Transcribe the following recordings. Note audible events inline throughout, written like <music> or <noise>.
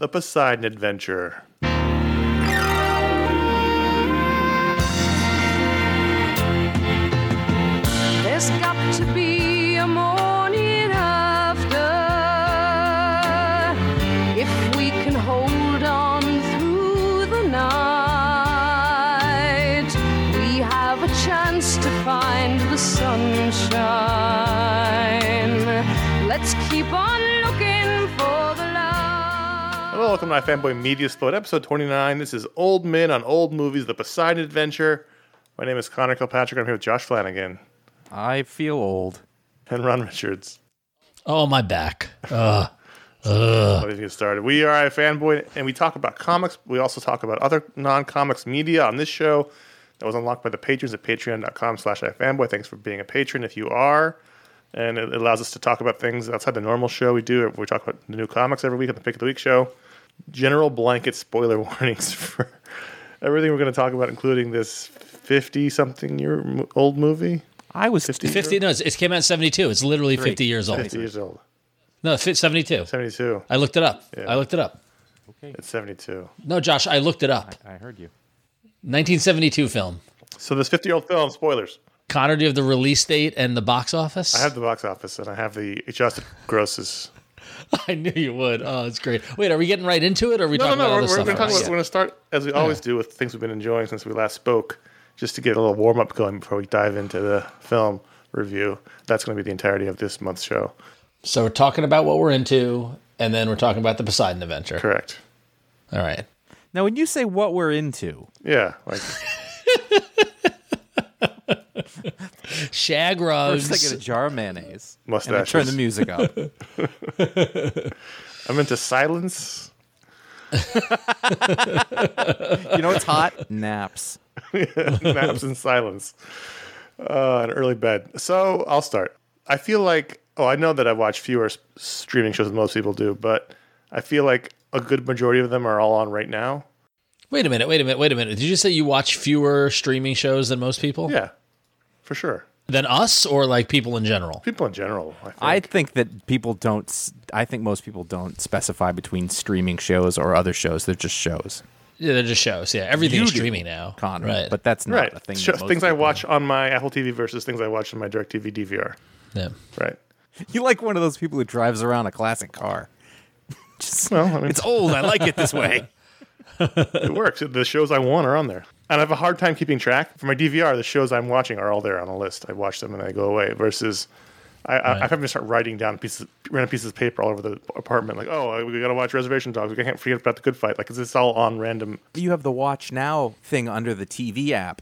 The Poseidon Adventure. There's got to be a morning after if we can hold on through the night. We have a chance to find the sunshine. Let's keep on Hello, welcome to iFanboy Media Explode, episode 29. This is Old Men on Old Movies, The Poseidon Adventure. My name is Conor Kilpatrick. I'm here with Josh Flanagan I feel old. and Ron Richards. Oh, my back. <laughs> Uh, Let me get started. We are iFanboy, and we talk about comics. We also talk about other non-comics media on this show that was unlocked by the patrons at patreon.com slash iFanboy. Thanks for being a patron if you are. And it allows us to talk about things outside the normal show we do. We talk about the new comics every week on the Pick of the Week show. General blanket spoiler <laughs> warnings for everything we're going to talk about, including this 50 something year old movie. I was 50, 50, no, it came out in 72. It's literally 50 years old. 50 years old. No, fi- 72. 72. I looked it up. Yeah. I looked it up. Okay. It's 72. No, Josh, I looked it up. I heard you. 1972 film. So this 50-year-old film, spoilers. Conor, do you have the release date and the box office? I have the box office and I have the adjusted grosses. <laughs> I knew you would. Oh, it's great. Wait, are we getting right into it or are we No, no, talking no. about We're, other we're stuff? going to talk about. first? We're going to start as we always do with things we've been enjoying since we last spoke. just to get a little warm up going before we dive into the film review. That's going to be the entirety of this month's show. So we're talking about what we're into, and then we're talking about the Poseidon Adventure. Correct. All right. Now, when you say what we're into, Yeah, like <laughs> Shag first I rugs. get a jar of mayonnaise and I Mustaches. turn the music up. <laughs> I'm into silence. you know what's hot? Naps. <laughs> naps and silence, uh, and early bed. So I'll start. I feel like, oh, I know that I watch fewer streaming shows than most people do, but I feel like a good majority of them are all on right now. Wait a minute. Wait a minute. Wait a minute. Did you say you watch fewer streaming shows than most people? Yeah, for sure. Than us, or like people in general? People in general, I think. I think that people don't. I think most people don't specify between streaming shows or other shows. They're just shows, Yeah, they're just shows. Yeah, everything You is do, streaming now. Conor. Right. But that's not right. a thing. Sho- that most things I people- watch on my Apple TV versus things I watch on my DirecTV DVR. yeah. Right. You like one of those people who drives around a classic car. <laughs> Just, Well, I mean, it's old. I like it this way. <laughs> it works. The shows I want are on there. And I have a hard time keeping track. For my DVR, the shows I'm watching are all there on a list. I watch them and they go away. Versus, I, I, I have to start writing down pieces, random pieces of paper all over the apartment. Like, oh, we got to watch Reservation Dogs. We can't forget about the Good Fight. Like, it's all on random. You have the Watch Now thing under the TV app,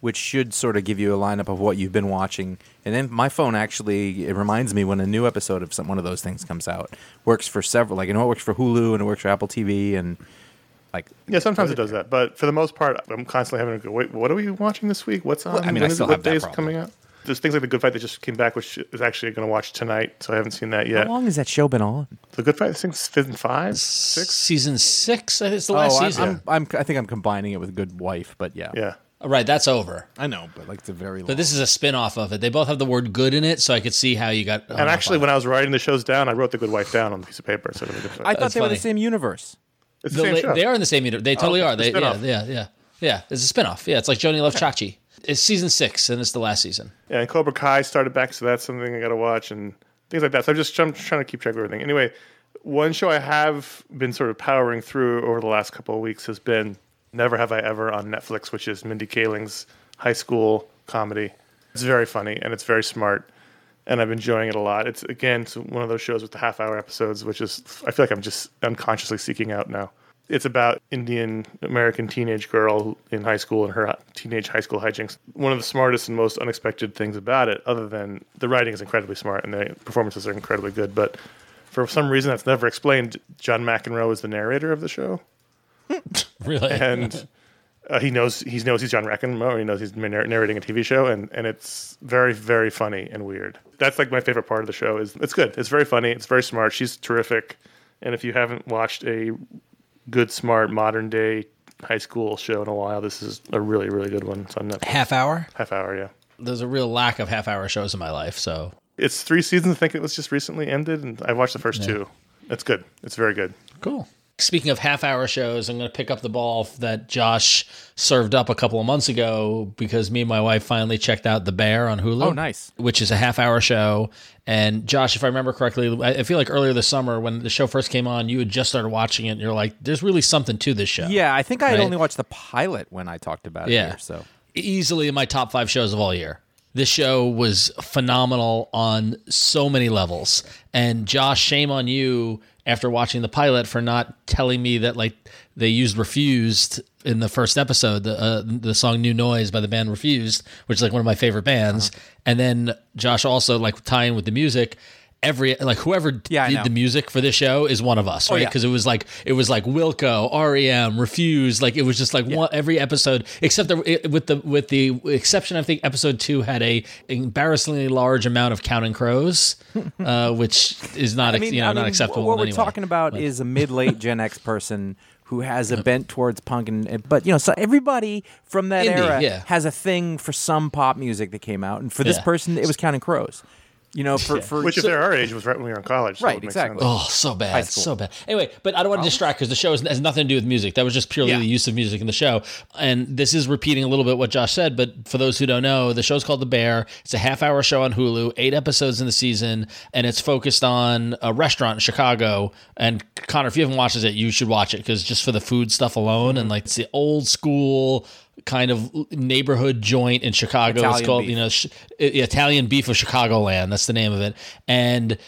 which should sort of give you a lineup of what you've been watching. And then my phone actually it reminds me when a new episode of some one of those things comes out. Works for several, like you know, it works for Hulu and it works for Apple TV and like. Yeah, sometimes it does that. But for the most part, I'm constantly having to go, wait, what are we watching this week? What's on? Well, I mean, When I is still? What have that day problem. coming out? There's things like The Good Fight that just came back, which is actually going to watch tonight. So I haven't seen that yet. How long has that show been on? The Good Fight, I think, season five, six. Season six. I think It's the oh, last oh, I'm, season. I'm, I'm, I think I'm combining it with Good Wife, but yeah, Yeah. Oh, right. That's over. I know, but like the a very. But this is a spin off of it. They both have the word good in it, so I could see how you got. And actually, when I was writing the shows down, I wrote The Good Wife down on a piece of paper. So it was a good fight. I thought That's they were the same universe. It's the same they, they are in the same universe. They oh, totally okay. are. They, yeah, yeah, yeah, yeah. It's a spinoff. Yeah, it's like Joanie Love Chachi. It's season six, and it's the last season. Yeah, and Cobra Kai started back, so that's something I got to watch and things like that. So I'm just I'm trying to keep track of everything. Anyway, one show I have been sort of powering through over the last couple of weeks has been Never Have I Ever on Netflix, which is Mindy Kaling's high school comedy. It's very funny and it's very smart, and I'm enjoying it a lot. It's again it's one of those shows with the half hour episodes, which is I feel like I'm just unconsciously seeking out now. It's about Indian American teenage girl in high school and her teenage high school hijinks. One of the smartest and most unexpected things about it, other than the writing is incredibly smart and the performances are incredibly good, but for some reason that's never explained, John McEnroe is the narrator of the show, <laughs> Really? and uh, he knows he knows he's John McEnroe. He knows he's narrating a TV show, and and it's very very funny and weird. That's like my favorite part of the show. Is it's good. It's very funny. It's very smart. She's terrific. And if you haven't watched a good, smart, modern day high school show in a while, this is a really really good one. It's on Netflix. half hour. Half hour, yeah. There's a real lack of half hour shows in my life. So It's three seasons. I think it was just recently ended, and I watched the first two. It's good. It's very good. cool. Speaking of half hour shows, I'm going to pick up the ball that Josh served up a couple of months ago because me and my wife finally checked out The Bear on Hulu. Oh, nice. Which is a half hour show. And Josh, if I remember correctly, I feel like earlier this summer when the show first came on, you had just started watching it and you're like, there's really something to this show. Yeah, I think I had Right. only watched the pilot when I talked about it Yeah. here. So easily in my top five shows of all year. This show was phenomenal on so many levels. And Josh, shame on you after watching the pilot for not telling me that like they used "Refused" in the first episode, the uh, the song "New Noise" by the band Refused, which is like one of my favorite bands. Uh-huh. And then Josh also like tying with the music. Every like whoever Yeah, did the music for this show is one of us, right? yeah. Because it was like it was like Wilco, REM, Refused. Like it was just like one every episode, except the, it- with the with the exception, I think episode two had a embarrassingly large amount of Counting Crows, <laughs> uh, which is not I mean, you know I not mean, acceptable. What we're any way. talking about is a mid-late <laughs> Gen X person who has a bent towards punk, and but you know, so everybody from that Indie, era yeah. has a thing for some pop music that came out, and for this Yeah. person, it was Counting Crows. You know, for for Which, if they're our age, was right when we were in college. so Right, it exactly. Oh, so bad, school. so bad. Anyway, but I don't want to distract because the show has, has nothing to do with music. That was just purely Yeah. the use of music in the show. And this is repeating a little bit what Josh said, but for those who don't know, the show's called The Bear. It's a half hour show on Hulu, eight episodes in the season, and it's focused on a restaurant in Chicago. And Conor, if you haven't watched it, you should watch it because just for the food stuff alone and like it's the old school kind of neighborhood joint in Chicago. Italian it's called beef. you know sh- Italian Beef of Chicagoland. That's the name of it. And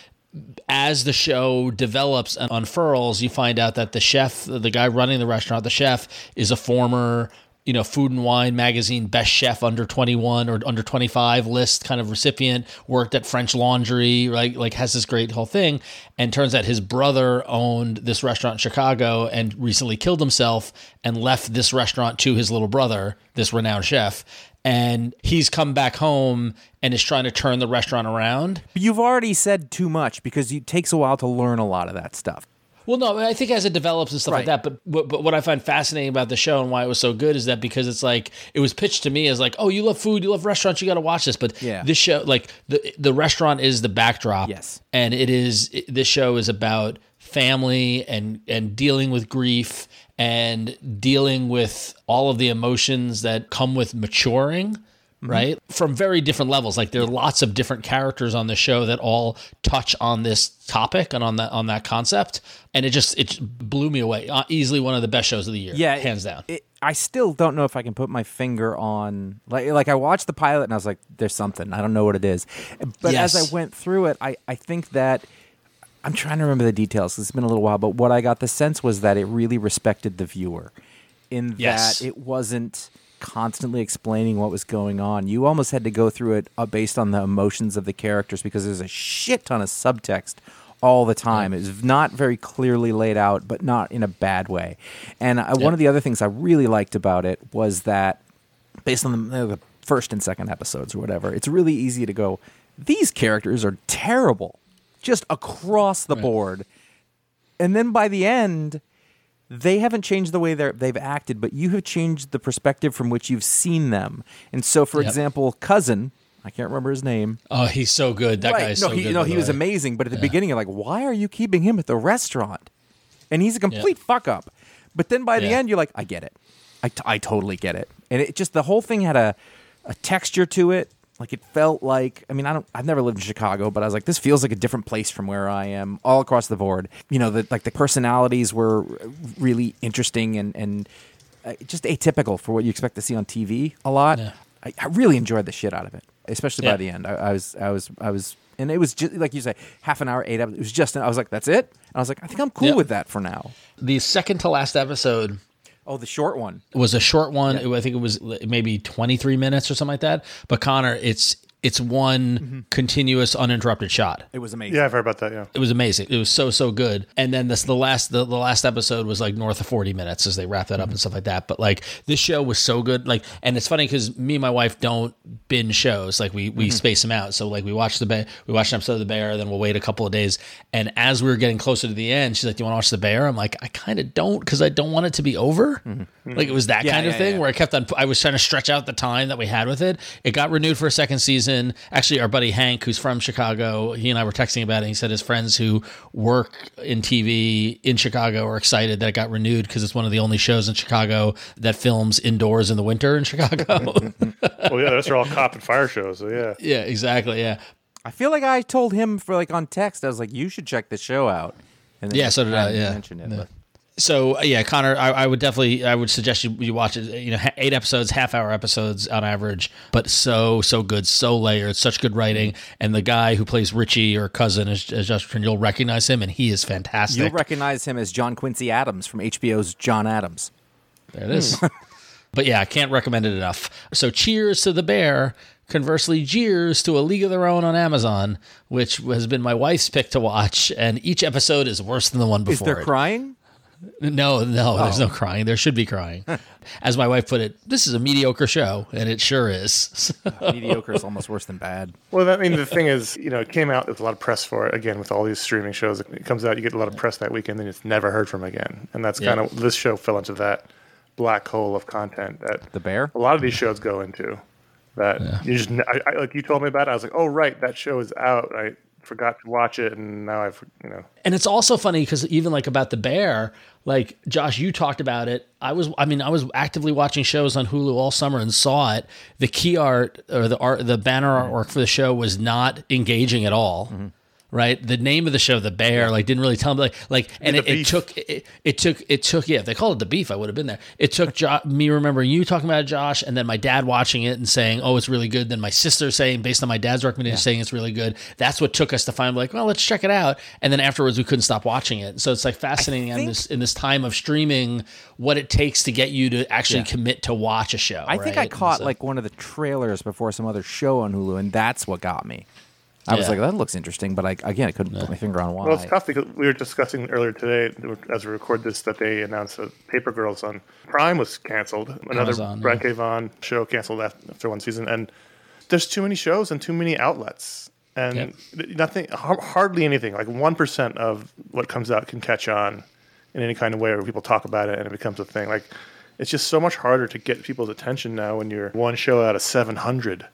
as the show develops and unfurls, you find out that the chef, the guy running the restaurant, the chef, is a former, you know, Food and Wine magazine best chef under 21 or under 25 list kind of recipient, worked at French Laundry, right? Like has this great whole thing. And turns out his brother owned this restaurant in Chicago and recently killed himself and left this restaurant to his little brother, this renowned chef. And he's come back home and is trying to turn the restaurant around. But you've already said too much because it takes a while to learn a lot of that stuff. Well, no, I think as it develops and stuff like that. But, but but what I find fascinating about the show and why it was so good is that because it's like it was pitched to me as like, oh, you love food, you love restaurants, you got to watch this. But Yeah. this show, like the the restaurant is the backdrop. Yes. and it is it, this show is about family and and dealing with grief and dealing with all of the emotions that come with maturing right? From very different levels. Like there are lots of different characters on the show that all touch on this topic and on that on that concept. And it just it blew me away. Uh, easily one of the best shows of the year Yeah, hands down. it- I still don't know if I can put my finger on like like I watched the pilot and I was like, "There's something. I don't know what it is." But as I went through it, I I think that I'm trying to remember the details. It's been a little while, but what I got the sense was that it really respected the viewer, in Yes. that it wasn't constantly explaining what was going on. You almost had to go through it uh, based on the emotions of the characters because there's a shit ton of subtext all the time. It was not very clearly laid out, but not in a bad way. And uh, one of the other things I really liked about it was that based on the, the first and second episodes or whatever, it's really easy to go, these characters are terrible, just across the board. And then by the end, they haven't changed the way they're, they've acted, but you have changed the perspective from which you've seen them. And so, for Yep. example, cousin, I can't remember his name. oh he's so good that Right, guy is no, so he, good no, he was way. amazing. But at the beginning, you're like, why are you keeping him at the restaurant? And he's a complete fuck up. But then by the Yeah. end, you're like, I get it. I, t- I totally get it. And it just the whole thing had a a texture to it. Like it felt like I mean I don't I've never lived in Chicago, but I was like this feels like a different place from where I am all across the board. You know, the like the personalities were really interesting and and uh, just atypical for what you expect to see on TV a lot. Yeah. I, I really enjoyed the shit out of it, especially Yeah. by the end. I, I was, I was, I was, and it was just like you say, half an hour, eight. It was just, I was like, that's it. And I was like, I think I'm cool Yeah. with that for now. the second to last episode Oh, the short one. was a short one. It- I think it was maybe 23 minutes or something like that. But Conor, it's it's one Mm-hmm. continuous uninterrupted shot. It was amazing. Yeah, I've heard about that. Yeah. It was amazing. It was so so good. And then this the last the, the last episode was like north of 40 minutes as they wrap that up mm-hmm. and stuff like that. But like this show was so good. Like and it's funny cuz me and my wife don't binge shows. Like we we mm-hmm. space them out. So like we watch the bear we watch an episode of the bear then we'll wait a couple of days and as we were getting closer to the end she's like do you want to watch the bear? I'm like I kind of don't cuz I don't want it to be over. Mm-hmm. Like it was that Yeah, kind of yeah, thing yeah. where I kept on I was trying to stretch out the time that we had with it. It got renewed for a second season. Actually our buddy Hank who's from Chicago, he and I were texting about it. He said his friends who work in TV in Chicago are excited that it got renewed because it's one of the only shows in Chicago that films indoors in the winter in Chicago. <laughs> Well, yeah, those are all cop and fire shows. So yeah. yeah, exactly. Yeah. I feel like I told him for like on text. I was like, you should check the show out. And then Yeah, so did I, hadn't yeah. mentioned it, Yeah. So uh, yeah, Conor, I, I would definitely, I would suggest you, you watch it. You know, eight episodes, half hour episodes on average, but so so good, so layered, such good writing. And the guy who plays Richie or cousin is, is Justin. You'll recognize him, and he is fantastic. You'll recognize him as John Quincy Adams from HBO's John Adams. There it is. <laughs> but yeah, I can't recommend it enough. So cheers to the bear. Conversely, jeers to a League of Their Own on Amazon, which has been my wife's pick to watch, and each episode is worse than the one before. Is there it. crying? No, no, there's oh. no crying. There should be crying. <laughs> As my wife put it, this is a mediocre show, and it sure is. <laughs> Uh, mediocre is almost worse than bad. Well, I mean, the thing is, you know, it came out with a lot of press for it. Again, with all these streaming shows, it comes out, you get a lot of press that weekend, then it's never heard from again. And that's Yeah. kind of this show fell into that black hole of content that The bear? a lot of these shows go into. That you just, I, I, like you told me about it, I was like, oh right, that show is out. I forgot to watch it, and now I've, you know, and it's also funny because even like about the bear, like Josh, you talked about it. I was, I mean, I was actively watching shows on Hulu all summer and saw it. The key art or the art, the banner artwork for the show was not engaging at all. Mm-hmm. Right? The name of the show, The Bear, like didn't really tell me like like and it, it took it, it took it took yeah, if they called it the beef, I would have been there. It took jo- me remembering you talking about it, Josh, and then my dad watching it and saying, "Oh, it's really good." Then my sister saying, based on my dad's recommendation, saying it's really good. That's what took us to find like, well, let's check it out. And then afterwards, we couldn't stop watching it. So it's like fascinating in this in this time of streaming, what it takes to get you to actually Yeah. commit to watch a show. I think I caught So- like one of the trailers before some other show on Hulu, and that's what got me. I was like, that looks interesting, but I again I couldn't put my finger on why. Well, it's tough because we were discussing earlier today, as we record this, that they announced that Paper Girls on Prime was canceled. Another Amazon, yeah. Brian K. Show canceled after one season, and there's too many shows and too many outlets, and Yep. nothing, hardly anything. Like one percent of what comes out can catch on in any kind of way, where people talk about it and it becomes a thing. Like it's just so much harder to get people's attention now when you're one show out of 700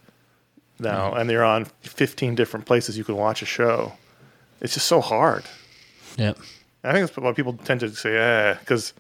now, mm-hmm. and they're on 15 different places you can watch a show. It's just so hard. Yep. I think that's why people tend to say, "Yeah," because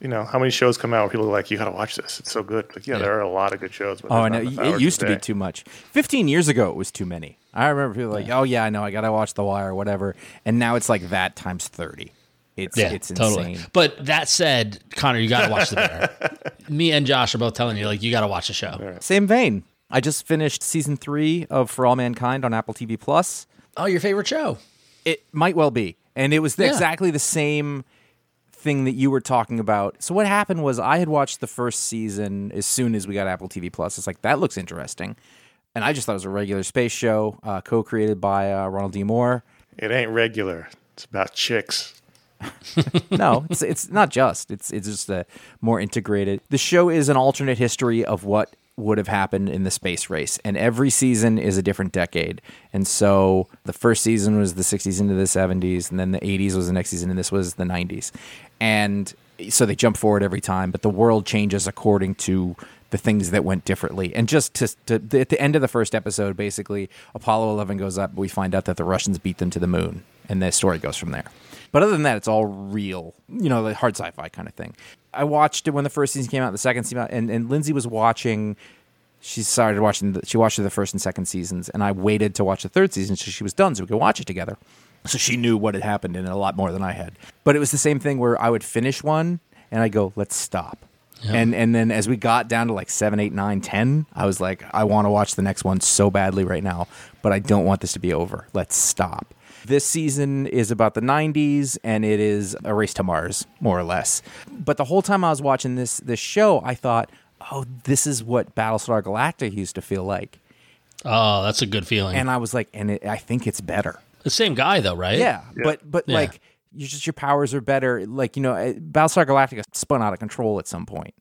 you know, how many shows come out where people are like, you got to watch this. It's so good. Like, yeah, yeah, there are a lot of good shows. But oh, I know. It used to be too much. 15 years ago, it was too many. I remember people like, yeah. oh, yeah, I know. I got to watch The Wire, whatever. And now it's like that times 30. It's, yeah, it's insane. Totally. But that said, Conor, you got to watch The Bear. <laughs> Me and Josh are both telling you, like, you got to watch the show. Right. Same vein. I just finished season three of For All Mankind on Apple TV Plus. Oh, your favorite show? It might well be, and it was Yeah. exactly the same thing that you were talking about. So what happened was I had watched the first season as soon as we got Apple TV Plus. It's like that looks interesting, and I just thought it was a regular space show, uh, co-created by uh, Ronald D. Moore. It ain't regular. It's about chicks. <laughs> no, it's it's not just. It's it's just a more integrated. The show is an alternate history of what would have happened in the space race, and every season is a different decade. And so the first season was the 60s into the 70s, and then the 80s was the next season, and this was the 90s. And so they jump forward every time, but the world changes according to the things that went differently. And just to, to at the end of the first episode, basically, Apollo 11 goes up. We find out that the Russians beat them to the moon, and the story goes from there. But other than that, it's all real, you know, the hard sci-fi kind of thing. I watched it when the first season came out, the second season, out, and, and Lindsay was watching. She started watching. The, she watched the first and second seasons, and I waited to watch the third season so she was done, so we could watch it together. So she knew what had happened in it a lot more than I had. But it was the same thing where I would finish one and I go, "Let's stop." And and then as we got down to like seven, eight, nine, ten, I was like, I want to watch the next one so badly right now, but I don't want this to be over. Let's stop. This season is about the 90s and it is a race to Mars, more or less. But the whole time I was watching this this show, I thought, oh, this is what Battlestar Galactica used to feel like. Oh, that's a good feeling. And I was like, and it, I think it's better. the same guy though, right? Yeah, but but Yeah. like you just your powers are better. Like you know, uh, Battlestar Galactica spun out of control at some point.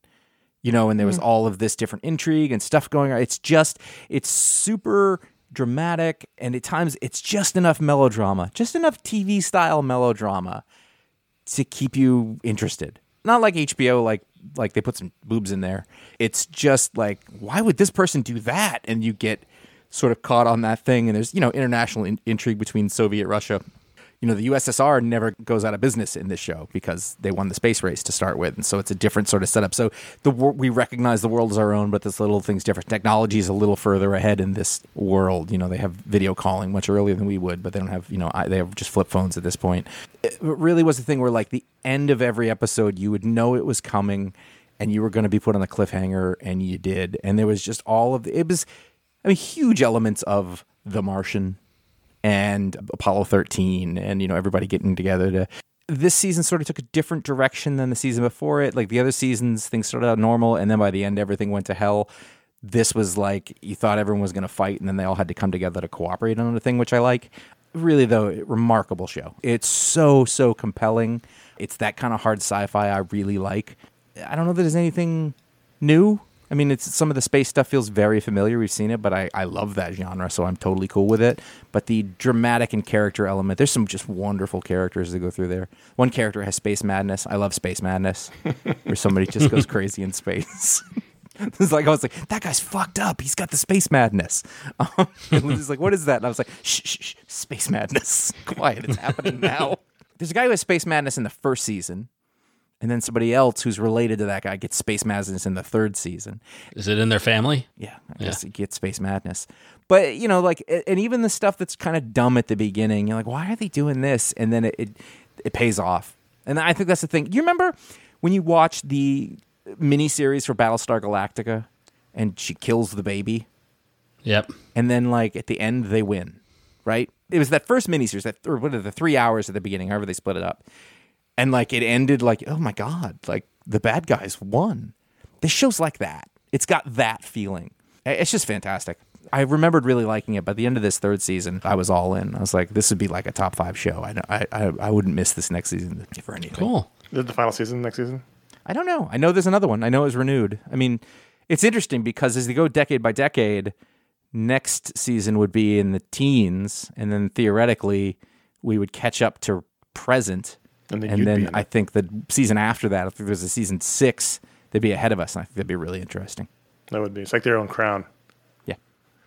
You know, and there was all of this different intrigue and stuff going on. It's just it's super dramatic, and at times it's just enough melodrama, just enough TV style melodrama to keep you interested. Not like HBO, like like they put some boobs in there. It's just like, why would this person do that? And you get sort of caught on that thing. And there's you know international in- intrigue between Soviet Russia. You know the USSR never goes out of business in this show because they won the space race to start with, and so it's a different sort of setup. So the we recognize the world as our own, but this little thing's different. Technology is a little further ahead in this world. You know they have video calling much earlier than we would, but they don't have you know I, they have just flip phones at this point. It really was the thing where like the end of every episode, you would know it was coming, and you were going to be put on a cliffhanger, and you did, and there was just all of the, it was, I mean, huge elements of The Martian and Apollo 13 and you know everybody getting together to this season sort of took a different direction than the season before it. Like the other seasons things started out normal and then by the end everything went to hell. This was like you thought everyone was going to fight and then they all had to come together to cooperate on a thing which i like. Really though remarkable show. It's so so compelling. It's that kind of hard sci-fi i really like. I don't know that there's anything new I mean, it's some of the space stuff feels very familiar. We've seen it, but I, I love that genre, so I'm totally cool with it. But the dramatic and character element, there's some just wonderful characters that go through there. One character has space madness. I love space madness, <laughs> where somebody just goes crazy in space. <laughs> it's like I was like, that guy's fucked up. He's got the space madness. <laughs> Um, Lindsay's like, what is that? And I was like, shh, shh, shh, space madness. Quiet, it's happening now. There's a guy who has space madness in the first season, and then somebody else who's related to that guy gets space madness in the third season. Is it in their family? Yeah, I guess it gets space madness. But you know, like, and even the stuff that's kind of dumb at the beginning, you're like, why are they doing this? And then it it, it pays off. And I think that's the thing. You remember when you watch the miniseries for Battlestar Galactica, and she kills the baby, Yep. and then like at the end they win, right? It was that first miniseries, that or what are the three hours at the beginning, however they split it up, and like it ended like, oh my god, like the bad guys won. This show's like that. It's got that feeling. It's just fantastic. I remembered really liking it. By the end of this third season, I was all in. I was like, this would be like a top five show. I I I, I wouldn't miss this next season for anything. Cool. Is the final season next season? I don't know. I know there's another one. I know it was renewed. I mean, it's interesting because as they go decade by decade, next season would be in the teens, and then theoretically we would catch up to present. And then and then I think the season after that, if there was a season six, they'd be ahead of us, and I think that'd be really interesting. That would be. It's like their own crown. Yeah.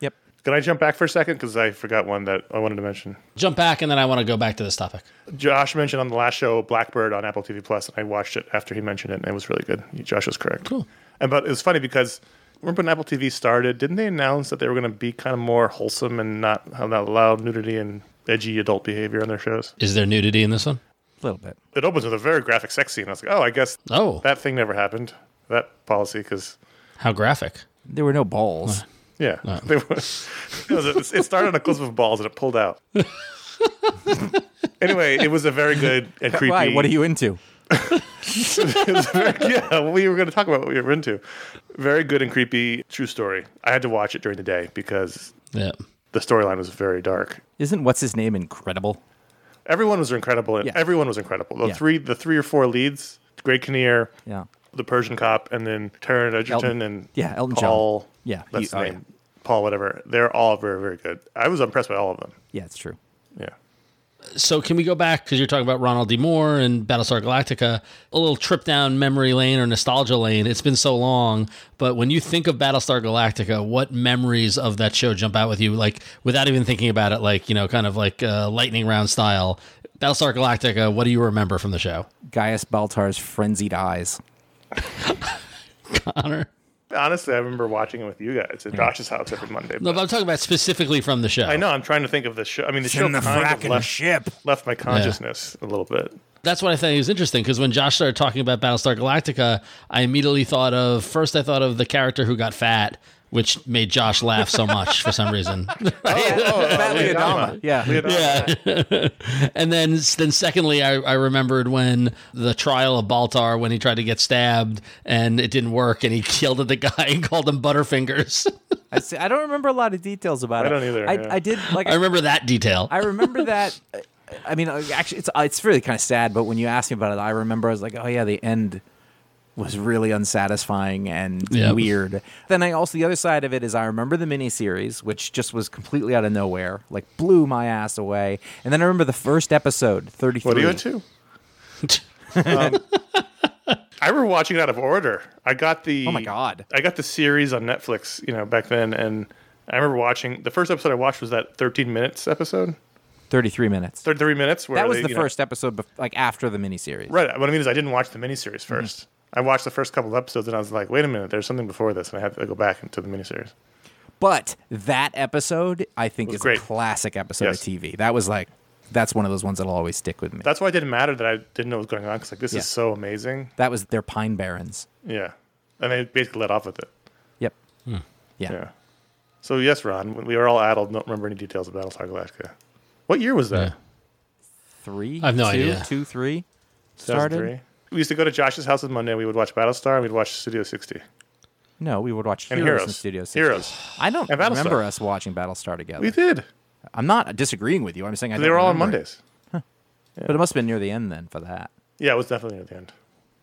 Yep. Can I jump back for a second because I forgot one that I wanted to mention. Jump back, and then I want to go back to this topic. Josh mentioned on the last show Black Bird on Apple TV Plus, and I watched it after he mentioned it, and it was really good. Josh was correct. Cool. And but it was funny because remember when Apple TV started, didn't they announce that they were going to be kind of more wholesome and not have not allow nudity and edgy adult behavior on their shows? Is there nudity in this one? A little bit. It opens with a very graphic sex scene. I was like, oh, I guess Oh, that thing never happened. That policy, because how graphic. There were no balls. yeah, <laughs> they were, <laughs> it, was it started on a close of balls and it pulled out. <laughs> anyway, it was a very good and creepy. Why? What are you into? Very- yeah, we were going to talk about what we were into. Very good and creepy true story. I had to watch it during the day because Yeah. the storyline was very dark. Isn't what's his name incredible? Everyone was incredible. Yeah. Everyone was incredible. The Yeah. three, the three or four leads: Greg Kinnear, Yeah. the Persian cop, and then Taron Egerton Elton- and yeah, Elton John. Paul. Yeah, that's he- his oh, yeah. Paul, whatever. They're all very, very good. I was impressed by all of them. Yeah, it's true. Yeah. So can we go back because you're talking about Ronald D. Moore and Battlestar Galactica? A little trip down memory lane or nostalgia lane. It's been so long, but when you think of Battlestar Galactica, what memories of that show jump out with you? Like without even thinking about it, like you know, kind of like uh, lightning round style. Battlestar Galactica. What do you remember from the show, Gaius Baltar's frenzied eyes. <laughs> Conor? Honestly, I remember watching it with you guys at hmm. Josh's house every Monday. No, but I'm talking about specifically from the show. I know. I'm trying to think of the show. I mean, the show in the kind frack of in the left, ship. left my consciousness a little bit. that's what I thought was interesting because when Josh started talking about Battlestar Galactica, I immediately thought of first I thought of the character who got fat, which made Josh laugh so much for some reason. <laughs> Oh, Fat Lee Adama. Leodama. Yeah. Lee Adama. yeah, <laughs> and then then secondly, I, I remembered when the trial of Baltar when he tried to get stabbed and it didn't work and he <laughs> killed the guy and called him Butterfingers. I, see, I don't remember a lot of details about I it. I don't either, I, yeah. I did like I remember that detail. I remember that. uh, I mean, uh, actually, it's uh, it's really kind of sad. But when you asked me about it, I remember I was like, oh yeah, the end was really unsatisfying and Yep. weird. Then I also the other side of it is I remember the miniseries, which just was completely out of nowhere, like blew my ass away. And then I remember the first episode, thirty three. What are you into? <laughs> um, I remember watching it out of order. I got the Oh my God. I got the series on Netflix, you know, back then, and I remember watching the first episode I watched was that 13 minutes episode, Thirty three minutes. 33 minutes. Where That was they, the you know- first episode, bef- like after the miniseries. right? What I mean is, I didn't watch the miniseries 1st Mm-hmm. I watched the first couple of episodes, and I was like, "Wait a minute, there's something before this," and I had to go back into the miniseries. But that episode, I think, is great. a classic episode Yes. of TV. That was like, that's one of those ones that'll always stick with me. That's why it didn't matter that I didn't know what was going on because like this Yeah. is so amazing. that was their Pine Barrens. Yeah, and they basically let off with it. Yep. Hmm. Yeah. Yeah. So yes, Ron, when we were all adult, don't remember any details of Battlestar Galactica. What year was that? Yeah. Three. I have no two, idea. Two, three. Started. 2003? We used to go to Josh's house on Monday. And We would watch Battlestar. and We'd watch Studio 60 No, we would watch and Heroes, Heroes. in Studio 60. Heroes. I don't And Battlestar. remember us watching Battlestar together. We did. I'm not disagreeing with you. I'm saying I They don't were all on remember it. Mondays. But it must have been near the end then for that. Yeah, it was definitely at the end.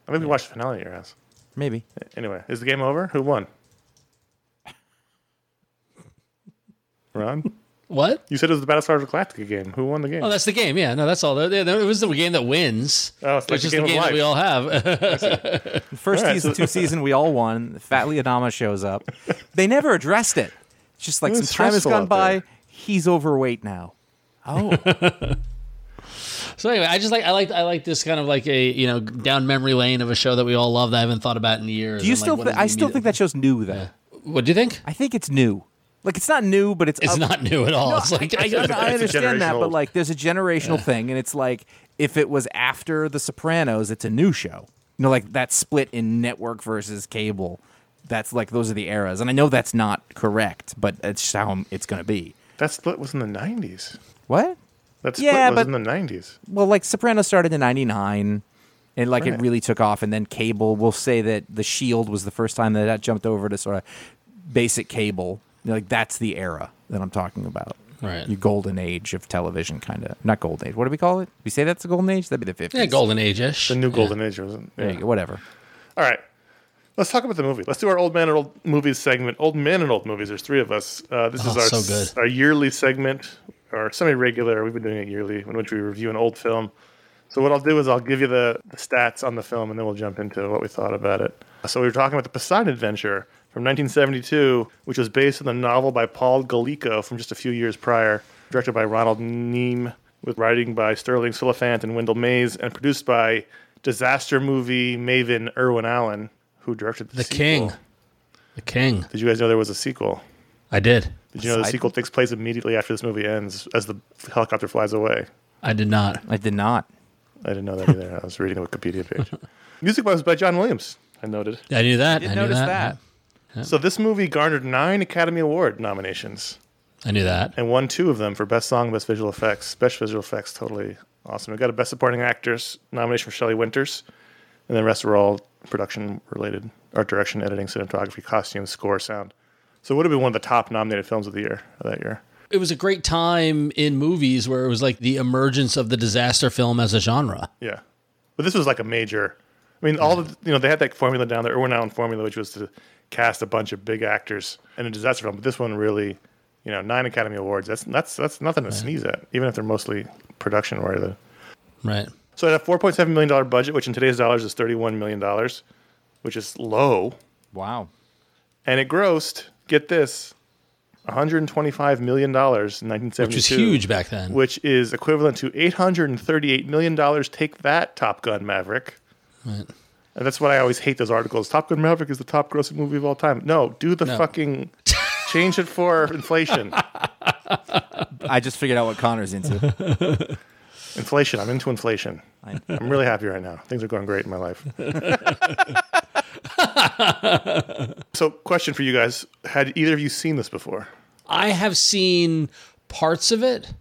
I think we watched the finale at your house. Maybe. Anyway, is the game over? Who won? <laughs> Ron? What? You said it was the Battlestar Galactica game. Who won the game? Oh, that's the game. Yeah, no, that's all. It was the game that wins. Oh, it's like which the is game the game that we all have. <laughs> The first All right, season, so- two season, we all won. Fat Lee Adama shows up. <laughs> They never addressed it. It's just like It some time has gone by. there. He's overweight now. Oh, <laughs> So anyway, I just like I like I like this kind of like a you know down memory lane of a show that we all love that I haven't thought about in years. Do you and, like, still? what thi- I still think that show's new though. What do you think? I think it's new. Like it's not new, but it's It's up- not new at all. it's like I, I, I understand that, but like there's a generational thing, and it's like if it was after The Sopranos, it's a new show. You know, like that split in network versus cable. That's like those are the eras, and I know that's not correct, but it's just how it's going to be. That split was in the 90s. What? That split Yeah, was but- in the 90s. Well, like Sopranos started in '99, and like it really took off, and then cable. We'll say that The Shield was the first time that that jumped over to sort of basic cable. You know, like that's the era that I'm talking about. Right. Your golden age of television, kind of. Not golden age. What do we call it? We say that's the golden age. That'd be the 50s. yeah, golden age ish. The new golden age wasn't. There yeah. you go. Whatever. All right. Let's talk about the movie. Let's do our old man and old movies segment. Old man and old movies. There's three of us. Uh, this is Oh, our so good. our yearly segment, or semi-regular. We've been doing it yearly, in which we review an old film. So what I'll do is I'll give you the, the stats on the film, and then we'll jump into what we thought about it. So we were talking about the Poseidon Adventure from 1972, which was based on the novel by Paul Gallico from just a few years prior, directed by Ronald Neame, with writing by Sterling Silliphant and Wendell Mayes, and produced by disaster movie maven Irwin Allen, who directed the, the sequel. king. The king. Did you guys know there was a sequel? I did. Did you know the Poseidon? sequel takes place immediately after this movie ends, as the helicopter flies away? I did not. I did not. I didn't know that either. I was reading the Wikipedia page. <laughs> Music was by John Williams. I noted. I knew that. Did I knew notice that. So this movie garnered nine Academy Award nominations I knew that. and won two of them for Best Song, Best Visual Effects. Best Visual Effects, totally awesome. We got a Best Supporting Actress nomination for Shelley Winters, and the rest were all production related: art direction, editing, cinematography, costumes, score, sound. So it would have been one of the top nominated films of the year of that year. It was a great time in movies where it was like the emergence of the disaster film as a genre. Yeah, but this was like a major. I mean, all the you know they had that formula down there, Irwin Allen formula, which was to cast a bunch of big actors in a disaster film. But this one really, you know, nine Academy Awards. That's that's that's nothing to sneeze at, even if they're mostly production oriented. Right. So had a four point seven million dollar budget, which in today's dollars is thirty one million dollars, which is low, Wow. and it grossed. Get this. $125 million in 1972. Which was huge back then. Which is equivalent to $838 million. Take that, Top Gun Maverick. Right. And that's why I always hate those articles. Top Gun Maverick is the top grossing movie of all time. No, do the No. fucking change it for <laughs> inflation. I just figured out what Conor's into. <laughs> inflation. I'm into inflation. I- I'm really happy right now. Things are going great in my life. <laughs> so, question for you guys: Had either of you seen this before? I have seen parts of it.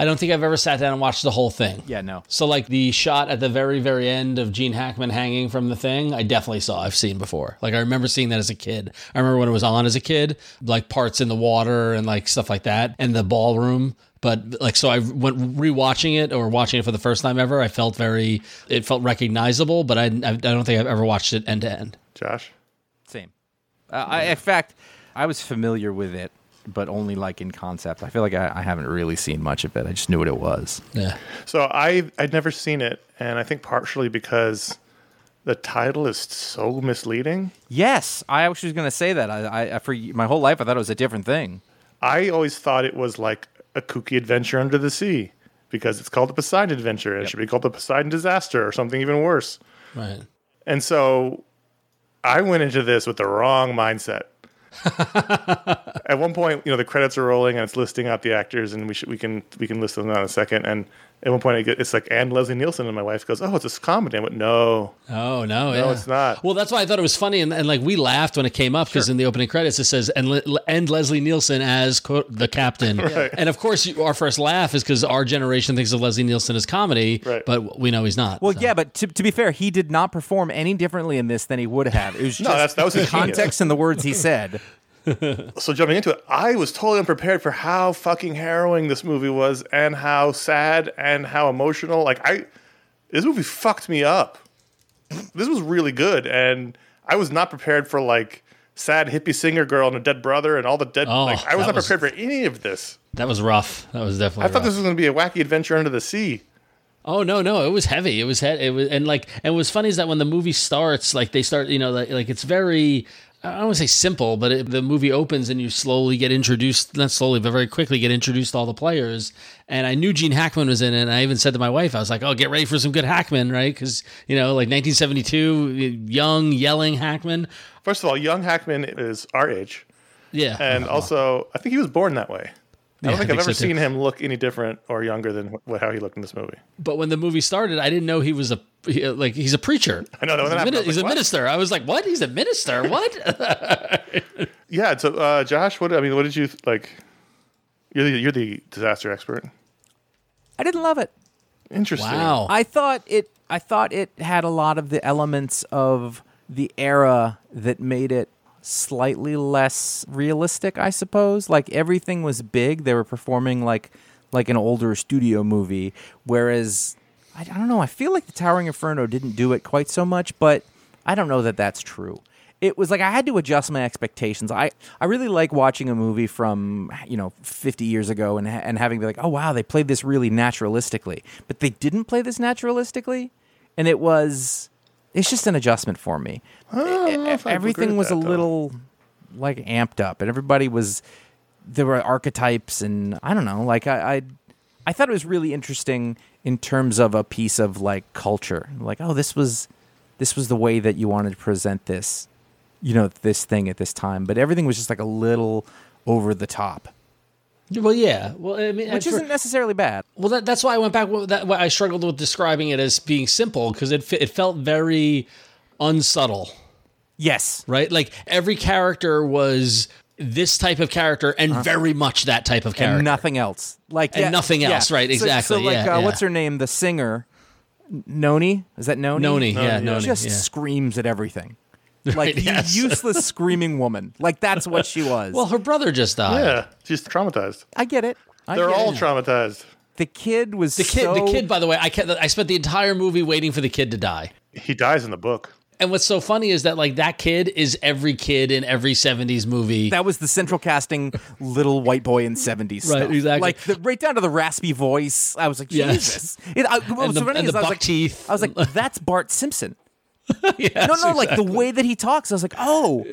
I don't think I've ever sat down and watched the whole thing. yeah, no. So like the shot at the very very end of Gene Hackman hanging from the thing, I definitely saw. I've seen before. Like I remember seeing that as a kid. I remember when it was on as a kid, like parts in the water and like stuff like that, and the ballroom. But like so, I went rewatching it or watching it for the first time ever. I felt very, it felt recognizable, but I, I don't think I've ever watched it end to end. Josh? Same. Uh, I, in fact, I was familiar with it, but only like in concept. I feel like I, I haven't really seen much of it. I just knew what it was. Yeah, So I I'd never seen it, and I think partially because the title is so misleading. Yes, I actually was going to say that. I, I, I for my whole life I thought it was a different thing. I always thought it was like a kooky adventure under the sea because it's called the Poseidon Adventure. and It should be called the Poseidon Disaster or something even worse. right. And so I went into this with the wrong mindset. At one point, you know, the credits are rolling and it's listing out the actors, and we should we can we can list them out in a second. And at one point, it get- it's like and Leslie Nielsen, and my wife goes, "Oh, it's a comedy." I went, "No, Oh no, no, yeah. it's not." Well, that's why I thought it was funny, and, and like we laughed when it came up because in the opening credits it says and Le- and Leslie Nielsen as quote, the captain, <laughs> Right. and of course you, our first laugh is because our generation thinks of Leslie Nielsen as comedy, Right. but we know he's not. Well, so. yeah, but to, to be fair, he did not perform any differently in this than he would have. It was just No, that's- that was the his genius. context and the words he said. <laughs> <laughs> so jumping into it, I was totally unprepared for how fucking harrowing this movie was, and how sad and how emotional. Like I, this movie fucked me up. This was really good, and I was not prepared for like sad hippie singer girl and a dead brother and all the dead. Oh, like I was not was- prepared for any of this. that was rough. That was definitely. I thought rough. this was going to be a wacky adventure under the sea. Oh no, no, it was heavy. It was he- it was and like and what's funny is that when the movie starts, like they start, you know, like, like it's very I don't want to say simple, but it, the movie opens and you slowly get introduced, not slowly, but very quickly get introduced to all the players. And I knew Gene Hackman was in it. And I even said to my wife, I was like, oh, get ready for some good Hackman, right? Because, you know, like 1972, young, yelling Hackman. First of all, young Hackman is our age, Yeah. and uh-huh. also I think he was born that way. I don't Yeah, think I I've think ever so, seen him look any different or younger than wh- how he looked in this movie. but when the movie started, I didn't know he was a, he- like, he's a preacher. I know that He's, when a, that mini- was he's like, a minister. I was like, what? He's a minister? What? <laughs> Yeah. So, uh, Josh, what I mean, what did you like? You're the, you're the disaster expert. I didn't love it. Interesting. wow. I thought it. I thought it had a lot of the elements of the era that made it slightly less realistic. I suppose. Like everything was big. They were performing like like an older studio movie, whereas I, don't know. I feel like the Towering Inferno didn't do it quite so much, but I don't know that that's true. It was like I had to adjust my expectations. I, I really like watching a movie from you know 50 years ago and and having be like, oh wow, they played this really naturalistically, but they didn't play this naturalistically, and it was it's just an adjustment for me. I don't know if I agree Everything was a though. little like amped up, and everybody was there were archetypes, and I don't know, like I. I I thought it was really interesting in terms of a piece of like culture. Like, oh, this was this was the way that you wanted to present this, you know, this thing at this time. But everything was just like a little over the top, well, yeah. Well, I mean, which for- isn't necessarily bad. Well, that, that's why I went back. That why I struggled with describing it as being simple because it it felt very unsubtle, Yes, right? Like every character was this type of character and very much that type of character. and nothing else. Like And yeah, nothing yeah. else, right, exactly, So, like, yeah, uh, yeah. what's her name? The singer, Noni. Is that Noni? Noni, yeah, yeah. Noni, just yeah. screams at everything. <laughs> Like Right, you yes. useless <laughs> screaming woman. Like that's what she was. Well, her brother just died. Yeah, she's traumatized. I get it. I They're get all it. traumatized. the kid was The kid, so, the kid. By the way, I kept, I spent the entire movie waiting for the kid to die. He dies in the book. And what's so funny is that like that kid is every kid in every '70s movie. That was the central casting little white boy in 70s Right, stuff. exactly. Like the, right down to the raspy voice. I was like, Yes. Jesus. It, I, what And was the- so funny and is the I was buck like, teeth. I was like, <laughs> that's Bart Simpson. Yes, No, no, like the way that he talks. I was like, oh,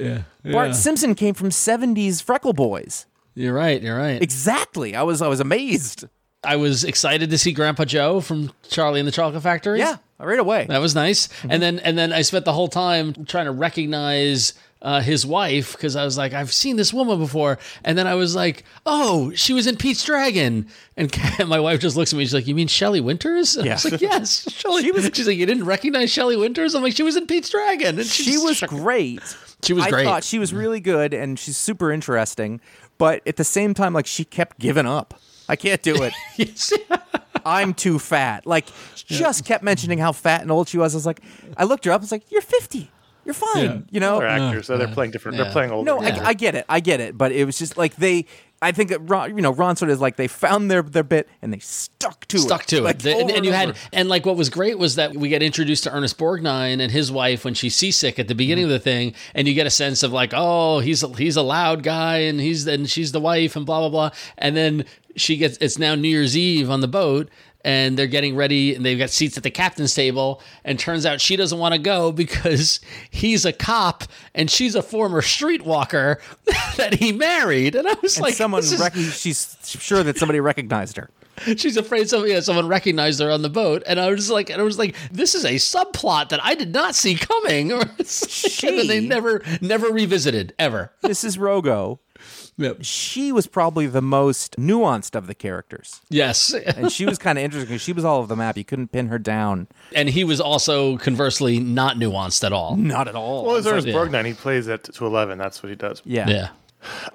Bart yeah. Simpson came from 70s Freckle Boys. You're right. You're right. Exactly. I was I was amazed. I was excited to see Grandpa Joe from Charlie and the Chocolate Factory. Yeah, right away. That was nice. Mm-hmm. And then and then I spent the whole time trying to recognize uh, his wife because I was like, I've seen this woman before. And then I was like, oh, she was in Pete's Dragon. And <laughs> my wife just looks at me. She's like, you mean Shelley Winters? And <laughs> I was like, yes, <laughs> Shelley. She was, she's like, you didn't recognize Shelley Winters? I'm like, she was in Pete's Dragon. And She was great. She was I great. thought she was really good and she's super interesting, but at the same time, like she kept giving up. I can't do it. I'm too fat. Like, just kept mentioning how fat and old she was. I was like, I looked her up. I was like, you're 50. You're fine. Yeah. You know? They're actors, so they're playing different. Yeah. They're playing older. No, Yeah. I, I get it. I get it. But it was just like they. I think that Ron, you know, Ron sort of is like they found their their bit and they stuck to it. stuck to Like, it. The- and, and you had and like what was great was that we get introduced to Ernest Borgnine and his wife when she's seasick at the beginning of the thing, and you get a sense of like, oh, he's a, he's a loud guy, and he's and she's the wife, and blah blah blah, and then she gets it's now New Year's Eve on the boat. And they're getting ready, and they've got seats at the captain's table. And turns out she doesn't want to go <laughs> because he's a cop and she's a former streetwalker <laughs> that he married. And I was And like, someone this is- she's sure that somebody recognized her. <laughs> She's afraid some yeah, someone recognized her on the boat, and I was like, and I was like, this is a subplot that I did not see coming. Or it's and they never never revisited ever. Mrs. Rogo, Yep. she was probably the most nuanced of the characters. Yes, And she was kind of interesting because she was all over the map. You couldn't pin her down. and he was also conversely not nuanced at all. Not at all. Well, as Ernest Yeah. Borgnine. He plays it to eleven. That's what he does. yeah. Yeah,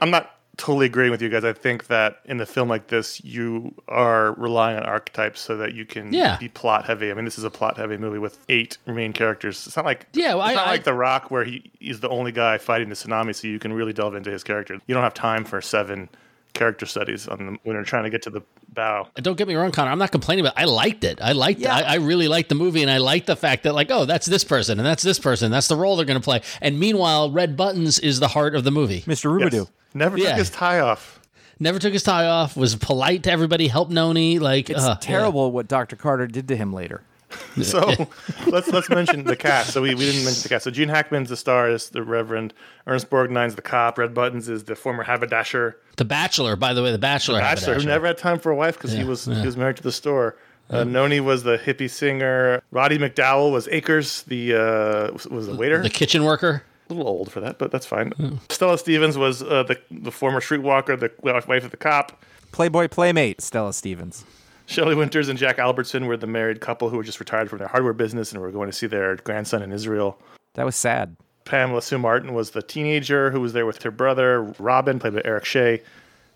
I'm not totally agreeing with you guys. I think that in a film like this, you are relying on archetypes so that you can Yeah. be plot heavy. I mean, this is a plot heavy movie with eight main characters. It's not like Yeah, well, it's I- not I- like The Rock where he is the only guy fighting the tsunami, so you can really delve into his character. You don't have time for seven character studies on the, when they're trying to get to the bow. don't get me wrong, Conor. I'm not complaining about. I liked it. I liked. Yeah. I, I really liked the movie, and I liked the fact that like, oh, that's this person, and that's this person. That's the role they're going to play. And meanwhile, Red Buttons is the heart of the movie. Mr. Yes. Rubidoux. Never Yeah. took his tie off. Never took his tie off. Was polite to everybody. Helped Noni. Like It's uh, terrible what Dr. Carter did to him later. <laughs> So let's let's mention the cast. So we, we didn't mention the cast. So Gene Hackman's the star, is the Reverend. Ernest Borgnine's the cop. Red Buttons is the former haberdasher. The Bachelor, by the way, the Bachelor. Bachelor who never had time for a wife because he was he was married to the store. Uh, Noni was the hippie singer. Roddy McDowall was Acres, the uh, was, was the waiter. The kitchen worker. a little old for that, but that's fine. Stella Stevens was uh, the the former streetwalker, the wife of the cop. Playboy playmate Stella Stevens. Shelley Winters and Jack Albertson were the married couple who were just retired from their hardware business and were going to see their grandson in Israel. That was sad. Pamela Sue Martin was the teenager who was there with her brother, Robin, played by Eric Shea.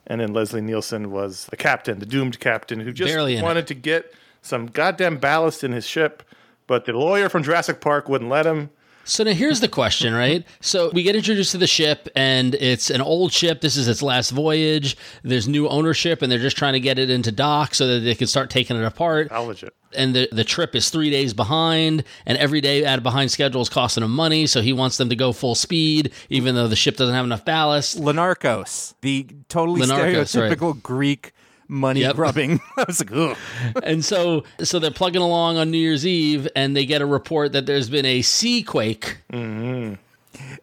And then Leslie Nielsen was the captain, the doomed captain, who just Barely wanted to get some goddamn ballast in his ship. But the lawyer from Jurassic Park wouldn't let him. So now here's the question, right? So we get introduced to the ship, and it's an old ship. This is its last voyage. There's new ownership, and they're just trying to get it into dock so that they can start taking it apart. Salvage it. And the the trip is three days behind, and every day out of behind schedule is costing him money. So he wants them to go full speed, even though the ship doesn't have enough ballast. Linarcos, the totally Linarcos, right. stereotypical Greek money Yep. grubbing. <laughs> I was like, ugh. and so so they're plugging along on New Year's Eve, and they get a report that there's been a sea quake. Mm-hmm.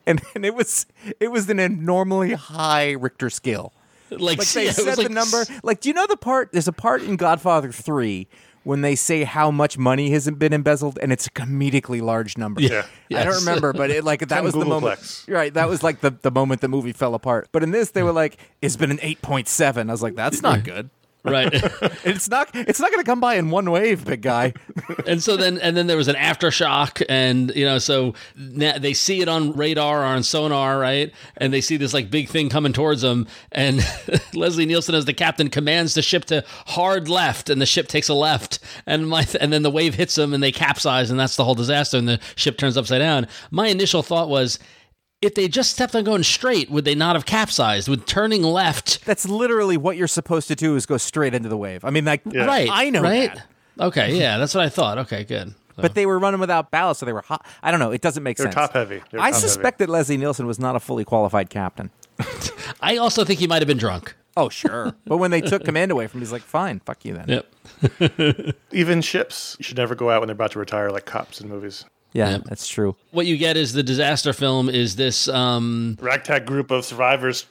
And, and it was it was an abnormally high Richter scale. Like, Like <laughs> they yeah, said was the like number. Like, do you know the part? There's a part in Godfather Three when they say how much money hasn't been embezzled, and it's a comedically large number. Yeah. I don't remember, but it like <laughs> that was the moment. Right, that was like the the moment the movie fell apart. But in this, they were like, "It's been an eight point seven. I was like, "That's not good." Right. <laughs> <laughs> It's not. It's not going to come by in one wave, big guy. <laughs> and so then and then there was an aftershock and you know so na- they see it on radar or on sonar right and they see this like big thing coming towards them and leslie nielsen as the captain commands the ship to hard left and the ship takes a left and my th- and then the wave hits them and they capsize and that's the whole disaster and the ship turns upside down my initial thought was if they just stepped on going straight would they not have capsized would turning left That's literally what you're supposed to do: is go straight into the wave. I mean, like, right I know right that. okay yeah that's what i thought okay good But they were running without ballast, so they were hot. I don't know. It doesn't make They're sense. top heavy. They're I top suspect that Leslie Nielsen was not a fully qualified captain. <laughs> i also think he might have been drunk Oh, sure. but when they took command away from him, he's like, fine, fuck you then. yep <laughs> Even ships should never go out when they're about to retire, like cops in movies. Yeah, Yep. that's true. what you get is the disaster film is this um Ragtag group of survivors.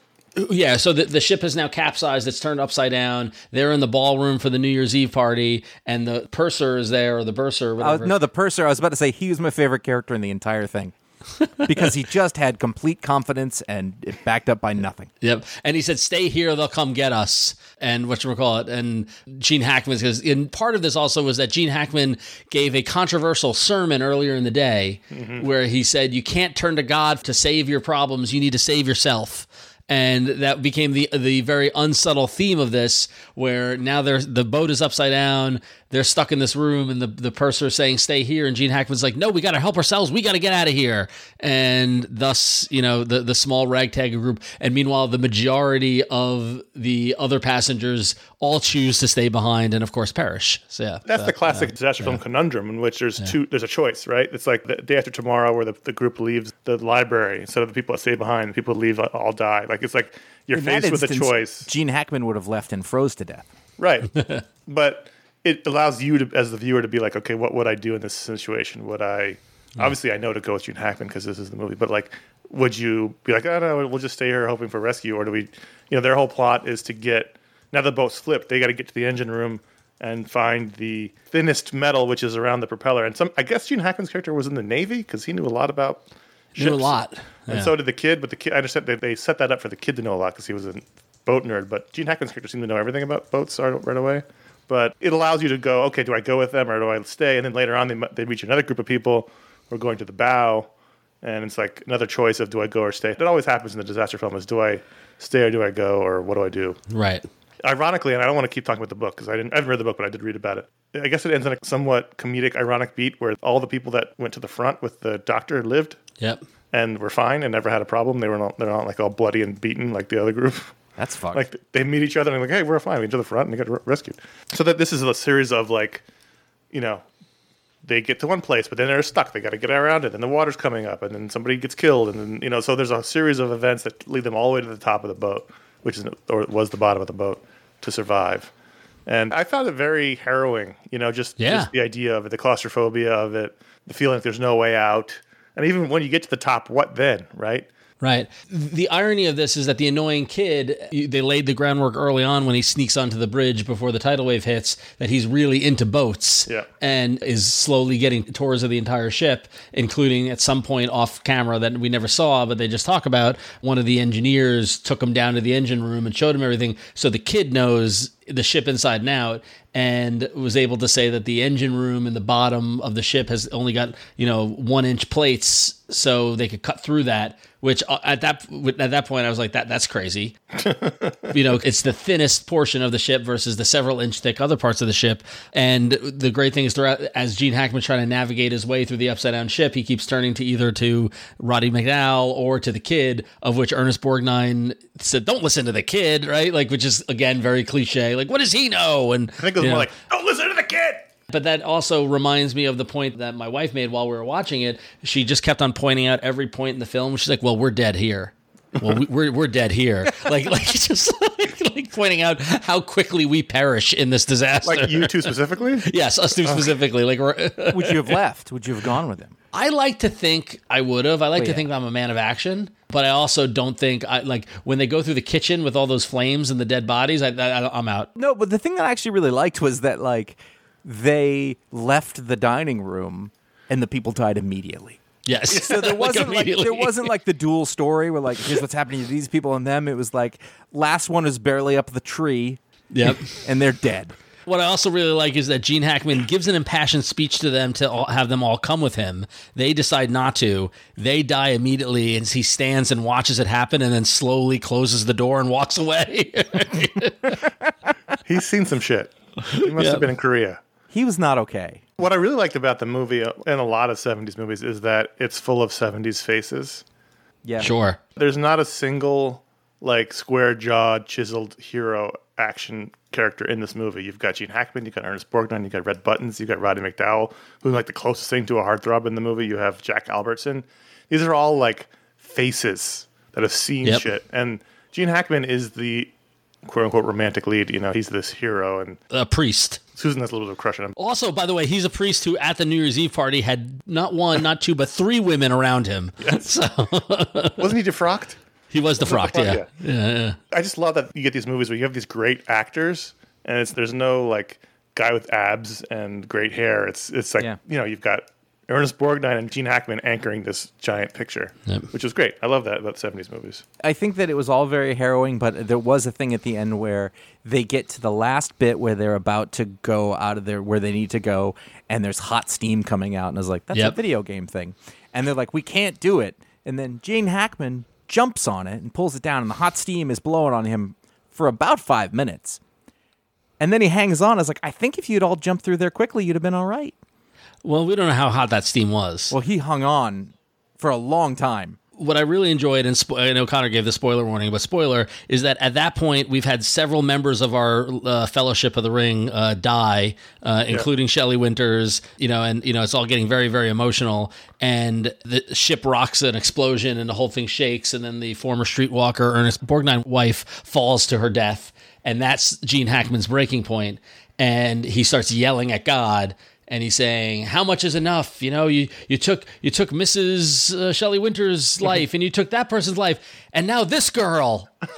yeah so the, the ship has now capsized it's turned upside down they're in the ballroom for the new year's eve party and the purser is there or the bursar or Uh, whatever no, the purser, I was about to say he was my favorite character in the entire thing. <laughs> because he just had complete confidence and it backed up by nothing. Yep. And he said, "Stay here; they'll come get us." And what you call it? And Gene Hackman because and part of this also was that Gene Hackman gave a controversial sermon earlier in the day mm-hmm. where he said, "You can't turn to God to save your problems; you need to save yourself." And that became the the very unsubtle theme of this, where now they're the boat is upside down, they're stuck in this room, and the the purser is saying, "Stay here," and Gene Hackman's like, "No, we got to help ourselves. We got to get out of here." And thus, you know, the the small ragtag group, and meanwhile, the majority of the other passengers all choose to stay behind, and of course, perish. So yeah, That's the classic disaster film conundrum in which there's two. There's a choice, right? It's like the day after tomorrow, where the, the group leaves the library instead of the people that stay behind. The people that leave uh, all die. Like it's like you're In that faced with a choice, Gene Hackman would have left and froze to death. right? <laughs> but it allows you to, as the viewer, to be like, okay, what would I do in this situation? Would I? Obviously, I know to go with Gene Hackman because this is the movie. But like, would you be like, oh no, we'll just stay here hoping for rescue, or do we? You know, their whole plot is to get now the boat's flipped. They got to get to the engine room and find the thinnest metal, which is around the propeller. And some, I guess Gene Hackman's character was in the Navy because he knew a lot about. knew a ships. lot. And so did the kid, but the kid, I understand they, they set that up for the kid to know a lot because he was a boat nerd. But Gene Hackman's character seemed to know everything about boats right away. But it allows you to go, okay, do I go with them or do I stay? And then later on, they, they reach another group of people who are going to the bow. And it's like another choice of do I go or stay? That always happens in the disaster film is do I stay or do I go or what do I do? right. Ironically, and I don't want to keep talking about the book because I didn't. I haven't read the book, but I did read about it. I guess it ends on a somewhat comedic, ironic beat where all the people that went to the front with the doctor lived Yep. and were fine and never had a problem. They were not. They're not like all bloody and beaten like the other group. That's fucked. Like they meet each other and like, hey, we're fine. We get to the front and they get re- rescued. So that this is a series of like, you know, they get to one place, but then they're stuck. They got to get around it, and the water's coming up, and then somebody gets killed, and then you know. So there's a series of events that lead them all the way to the top of the boat, which is or was the bottom of the boat to survive. And I found it very harrowing, you know, just, Yeah. just the idea of it, the claustrophobia of it, the feeling like there's no way out. And even when you get to the top, what then, right? Right. The irony of this is that the annoying kid, they laid the groundwork early on when he sneaks onto the bridge before the tidal wave hits, that he's really into boats Yeah. and is slowly getting tours of the entire ship, including at some point off camera that we never saw, but they just talk about. One of the engineers took him down to the engine room and showed him everything. So the kid knows the ship inside and out and was able to say that the engine room in the bottom of the ship has only got you know one inch plates so they could cut through that which uh, at that at that point i was like that that's crazy. <laughs> You know it's the thinnest portion of the ship versus the several inch thick other parts of the ship and the great thing is throughout as gene hackman trying to navigate his way through the upside down ship he keeps turning to either to roddy mcdowall or to the kid of which ernest borgnine said don't listen to the kid right? Like which is again very cliche like what does he know and I think it was more know, like, don't listen to the kid. but that also reminds me of the point that my wife made while we were watching it. She just kept on pointing out every point in the film. She's like, "Well, we're dead here. Well, we, we're we're dead here." <laughs> Like like <laughs> just like, like pointing out how quickly we perish in this disaster. Like you two specifically? <laughs> yes, us two specifically. Like we're, Would you have left? Would you have gone with him? I like to think I would have. I like oh, to yeah. think I'm a man of action, but I also don't think I like when they go through the kitchen with all those flames and the dead bodies. I, I I'm out. No, but the thing that I actually really liked was that like they left the dining room and the people died immediately. Yes. <laughs> So there <laughs> wasn't like, immediately. there wasn't like the dual story where like here's what's happening to these people and them. It was like last one is barely up the tree Yep. and they're dead. What I also really like is that Gene Hackman gives an impassioned speech to them to all, have them all come with him. They decide not to. They die immediately, and he stands and watches it happen, and then slowly closes the door and walks away. <laughs> He's seen some shit. He must Yeah. have been in Korea. He was not okay. What I really liked about the movie and a lot of 70s movies is that it's full of 70s faces. Yeah. sure. There's not a single like square jawed, chiseled hero action character in this movie. You've got Gene Hackman, you've got Ernest Borgnine, you've got Red Buttons, you've got Roddy McDowall, who's like the closest thing to a heartthrob in the movie. You have Jack Albertson. These are all like faces that have seen Yep. shit. And Gene Hackman is the quote unquote romantic lead. You know, he's this hero, and A priest. Susan has a little bit of a crush on him. Also, by the way, he's a priest who at the New Year's Eve party had not one, not two, but three women around him. <laughs> So <laughs> Wasn't he defrocked? He was the frock, Frock, yeah. yeah. yeah. I just love that you get these movies where you have these great actors, and it's there's no like guy with abs and great hair. It's it's like Yeah. you know you've got Ernest Borgnine and Gene Hackman anchoring this giant picture, which was great. I love that about '70s movies. I think that it was all very harrowing, but there was a thing at the end where they get to the last bit where they're about to go out of there where they need to go, and there's hot steam coming out, and I was like, "That's Yep. a video game thing," and they're like, "We can't do it," and then Gene Hackman jumps on it and pulls it down, and the hot steam is blowing on him for about five minutes, and then he hangs on. I was like, "I think if you'd all jumped through there quickly, you'd have been all right." Well, we don't know how hot that steam was. Well, he hung on for a long time. What I really enjoyed, and spo- I know Conor gave the spoiler warning, but spoiler is that at that point we've had several members of our uh, Fellowship of the Ring uh, die, uh, including Shelley Winters. You know, and you know it's all getting very, very emotional. And the ship rocks an explosion, and the whole thing shakes. And then the former streetwalker Ernest Borgnine wife falls to her death, and that's Gene Hackman's breaking. And he starts yelling at God and he's saying, "How much is enough? You know, you you took you took Mrs. Uh, Shelley Winter's <laughs> life, and you took that person's life, and now this girl." <laughs>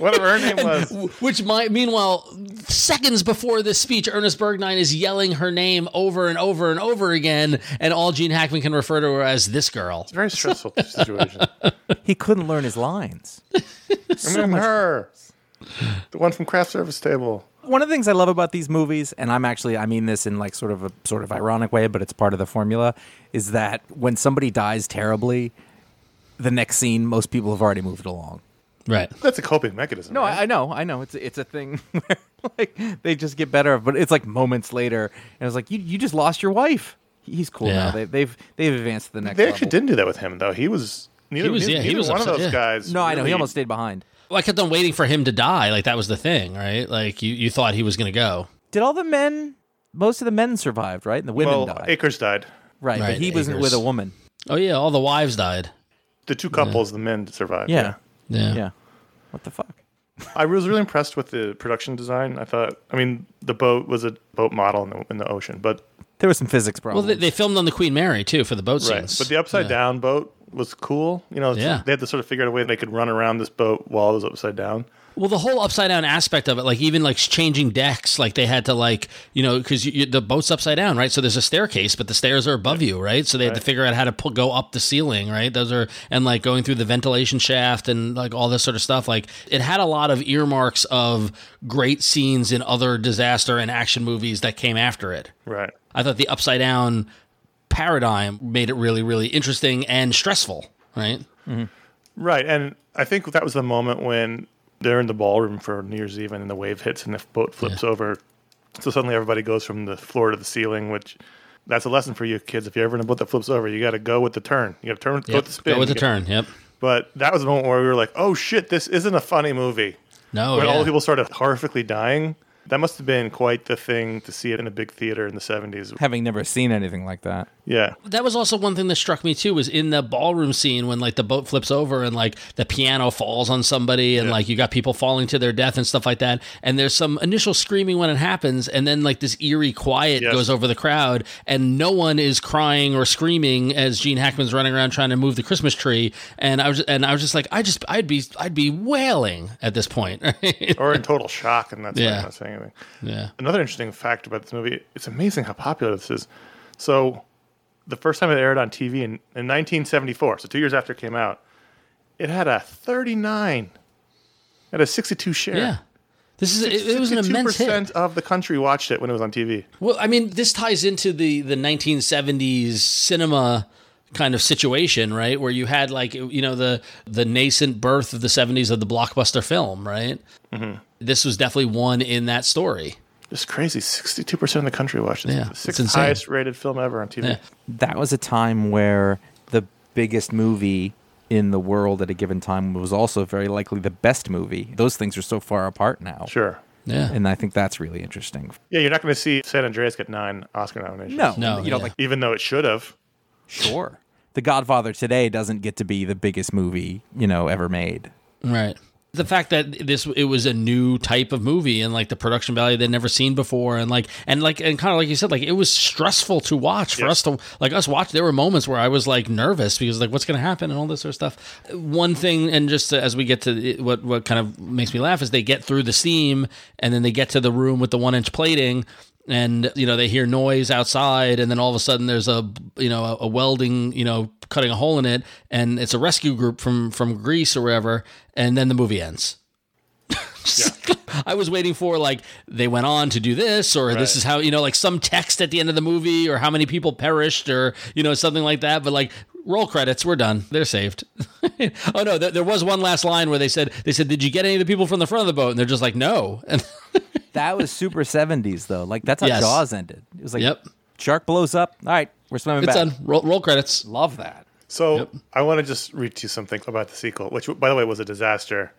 Whatever her name was. Which, my, meanwhile, seconds before this speech, Ernest Borgnine is yelling her name over and over and over again, and all Gene Hackman can refer to her as this girl. It's a Very stressful <laughs> situation. He couldn't learn his lines. Remember her, the one from Craft Service Table. One of the things I love about these movies, and I'm actually I mean this in like sort of a sort of ironic way, but it's part of the formula, is that when somebody dies terribly, the next scene most people have already moved along. Right. That's a coping mechanism. No, right? I, I know, I know. It's it's a thing <laughs> where like they just get better, but it's like moments later, and it's like you you just lost your wife. He's cool Yeah. now. They, they've they've advanced to the next. they actually level. didn't do that with him though. He was neither. was- neither, yeah, he was one of those yeah. guys. No, I know. He really- almost stayed behind. Well, I kept on waiting for him to die. Like, that was the thing, right? Like, you, you thought he was going to go. Did all the men? Most of the men survived, right? And the women Well, died, Acres died. right? Right, But he wasn't with a woman. Oh, yeah, all the wives died. The two couples, the men survived. Yeah. Yeah. Yeah. What the fuck? <laughs> I was really impressed with the production design. I thought, I mean, the boat was a boat model in the, in the ocean, but There was some physics Well, problems. they, they filmed on the Queen Mary too for the boat right. scenes. But the upside down boat was cool. You know, Yeah. they had to sort of figure out a way they could run around this boat while it was upside down. Well, the whole upside down aspect of it, like even like changing decks, like they had to like you know because the boat's upside down, right? So there's a staircase, but the stairs are above you, right? So they had to figure out how to pull, go up the ceiling, right? Those are and like going through the ventilation shaft and like all this sort of stuff. Like it had a lot of earmarks of great scenes in other disaster and action movies that came after it. Right. I thought the upside down paradigm made it really, really interesting and stressful, right? Mm-hmm. Right. And I think that was the moment when they're in the ballroom for New Year's Eve and then the wave hits and the boat flips over. So suddenly everybody goes from the floor to the ceiling, which that's a lesson for you kids. If you're ever in a boat that flips over, you got to go with the turn. You got to turn, go with the spin. Go with the You turn. Yep. But that was the moment where we were like, oh shit, this isn't a funny movie. No, when all the people started horrifically dying, that must have been quite the thing to see it in a big theater in the 70s. Having never seen anything like that. Yeah. that was also one thing that struck me too was in the ballroom scene when like the boat flips over and like the piano falls on somebody and like you got people falling to their death and stuff like that and there's some initial screaming when it happens and then like this eerie quiet Yes. goes over the crowd and no one is crying or screaming as Gene Hackman's running around trying to move the Christmas tree and I was and I was just like I just I'd be I'd be wailing at this point <laughs> Or in total shock, and that's why Yeah. I'm not saying anything. yeah Another interesting fact about this movie, it's amazing how popular this is. So, the first time it aired on TV in, in 1974, so two years after it came out, it had a 39, it had a 62 share. yeah this is it, it was an immense hit percent of the country watched it when it was on TV. Well, I mean, this ties into the the 1970s cinema kind of situation, right? Where you had like you know the the nascent birth of the 70s of the blockbuster film, right? Mm-hmm. This was definitely one in that story. It's crazy. 62% of the country watched it. Yeah, the it's sixth highest rated film ever on TV. Yeah. That was a time where the biggest movie in the world at a given time was also very likely the best movie. Those things are so far apart now. Sure. Yeah. And I think that's really interesting. Yeah, you're not going to see San Andreas get nine Oscar nominations. No, No, you know, yeah. like Even though it should have. sure. The Godfather today doesn't get to be the biggest movie, you know, ever made. Right. The fact that this it was a new type of movie and like the production value they'd never seen before and like and like and kind of like you said like it was stressful to watch for Yes. us to like us watch there were moments where I was like nervous because like what's going to happen and all this sort of stuff. One thing and just as we get to what what kind of makes me laugh is they get through the steam and then they get to the room with the 1 inch plating and you know they hear noise outside and then all of a sudden there's a you know a, a welding you know cutting a hole in it and it's a rescue group from from Greece or wherever and then the movie ends. <laughs> I was waiting for like they went on to do this or this is how you know like some text at the end of the movie or how many people perished or you know something like that but like roll credits we're done. They're saved. <laughs> Oh no there, there was one last line where they said they said did you get any of the people from the front of the boat? And they're just like no. <laughs> And That was super 70s, though. Like, that's how Yes. Jaws ended. It was like, Yep. shark blows up. All right, we're swimming it's back. done roll, roll credits Love that. So I want to just read to you something about the sequel, which, by the way, was a disaster.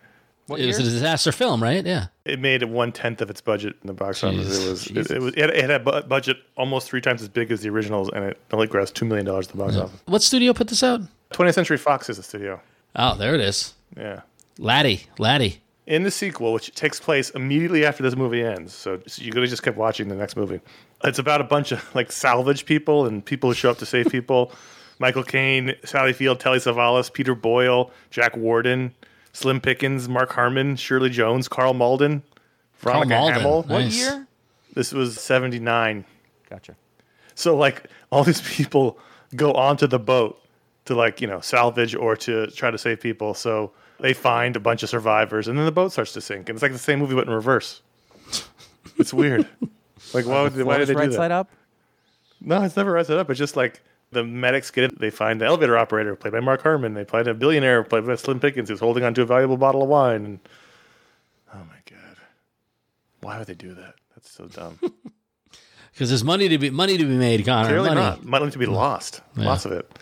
What it was a disaster film right yeah It made one tenth of its budget in the box office. It was it, it was it had, it had a bu- budget almost three times as big as the originals, and it only grossed two million dollars at the box office. what studio put this out 20th Century Fox is the studio. oh there it is Yeah. laddie laddie In the sequel, which takes place immediately after this movie ends, so, so you could have just kept watching the next movie. It's about a bunch of like salvage people and people who show up to save people. <laughs> Michael Caine, Sally Field, Telly Savalas, Peter Boyle, Jack Warden, Slim Pickens, Mark Harmon, Shirley Jones, Karl Malden, Veronica Malden, Hamel. nice. What year? This was seventy nine. Gotcha. So like all these people go onto the boat to like, you know, salvage or to try to save people. So they find a bunch of survivors and then the boat starts to sink. And it's like the same movie but in reverse. It's weird. <laughs> like why would they, why did they do right that? side up? No, it's never right side up. It's just like the medics get it. They find the elevator operator played by Mark Harmon. They find a billionaire played by Slim Pickens who's holding onto a valuable bottle of wine. And oh my god, why would they do that? That's so dumb. <laughs> because there's money to be money to be made Conor Clearly money not. Money to be lost. Lots of it.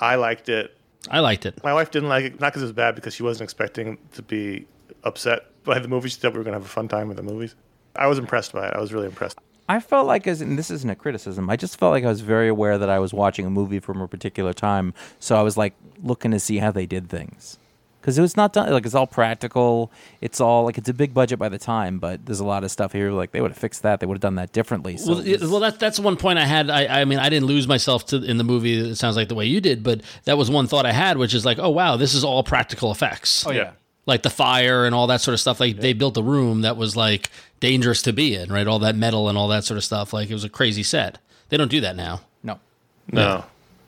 I liked it. I liked it My wife didn't like it, not because it was bad, because she wasn't expecting to be upset by the movie. She thought we were going to have a fun time with the movies. I was impressed by it. I was really impressed. I felt like, as and this isn't a criticism, I just felt like I was very aware that I was watching a movie from a particular time. So I was like looking to see how they did things. Because it was not done like it's all practical. It's all like it's a big budget by the time, but there's a lot of stuff here like they would have fixed that. They would have done that differently. So Well, it it- was- well, that's that's one point I had. I, I mean, I didn't lose myself to in the movie. It sounds like the way you did, but that was one thought I had, which is like, oh wow, this is all practical effects. oh yeah. like the fire and all that sort of stuff. Like they built a room that was like dangerous to be in, right? All that metal and all that sort of stuff. Like it was a crazy set. They don't do that now. No. No,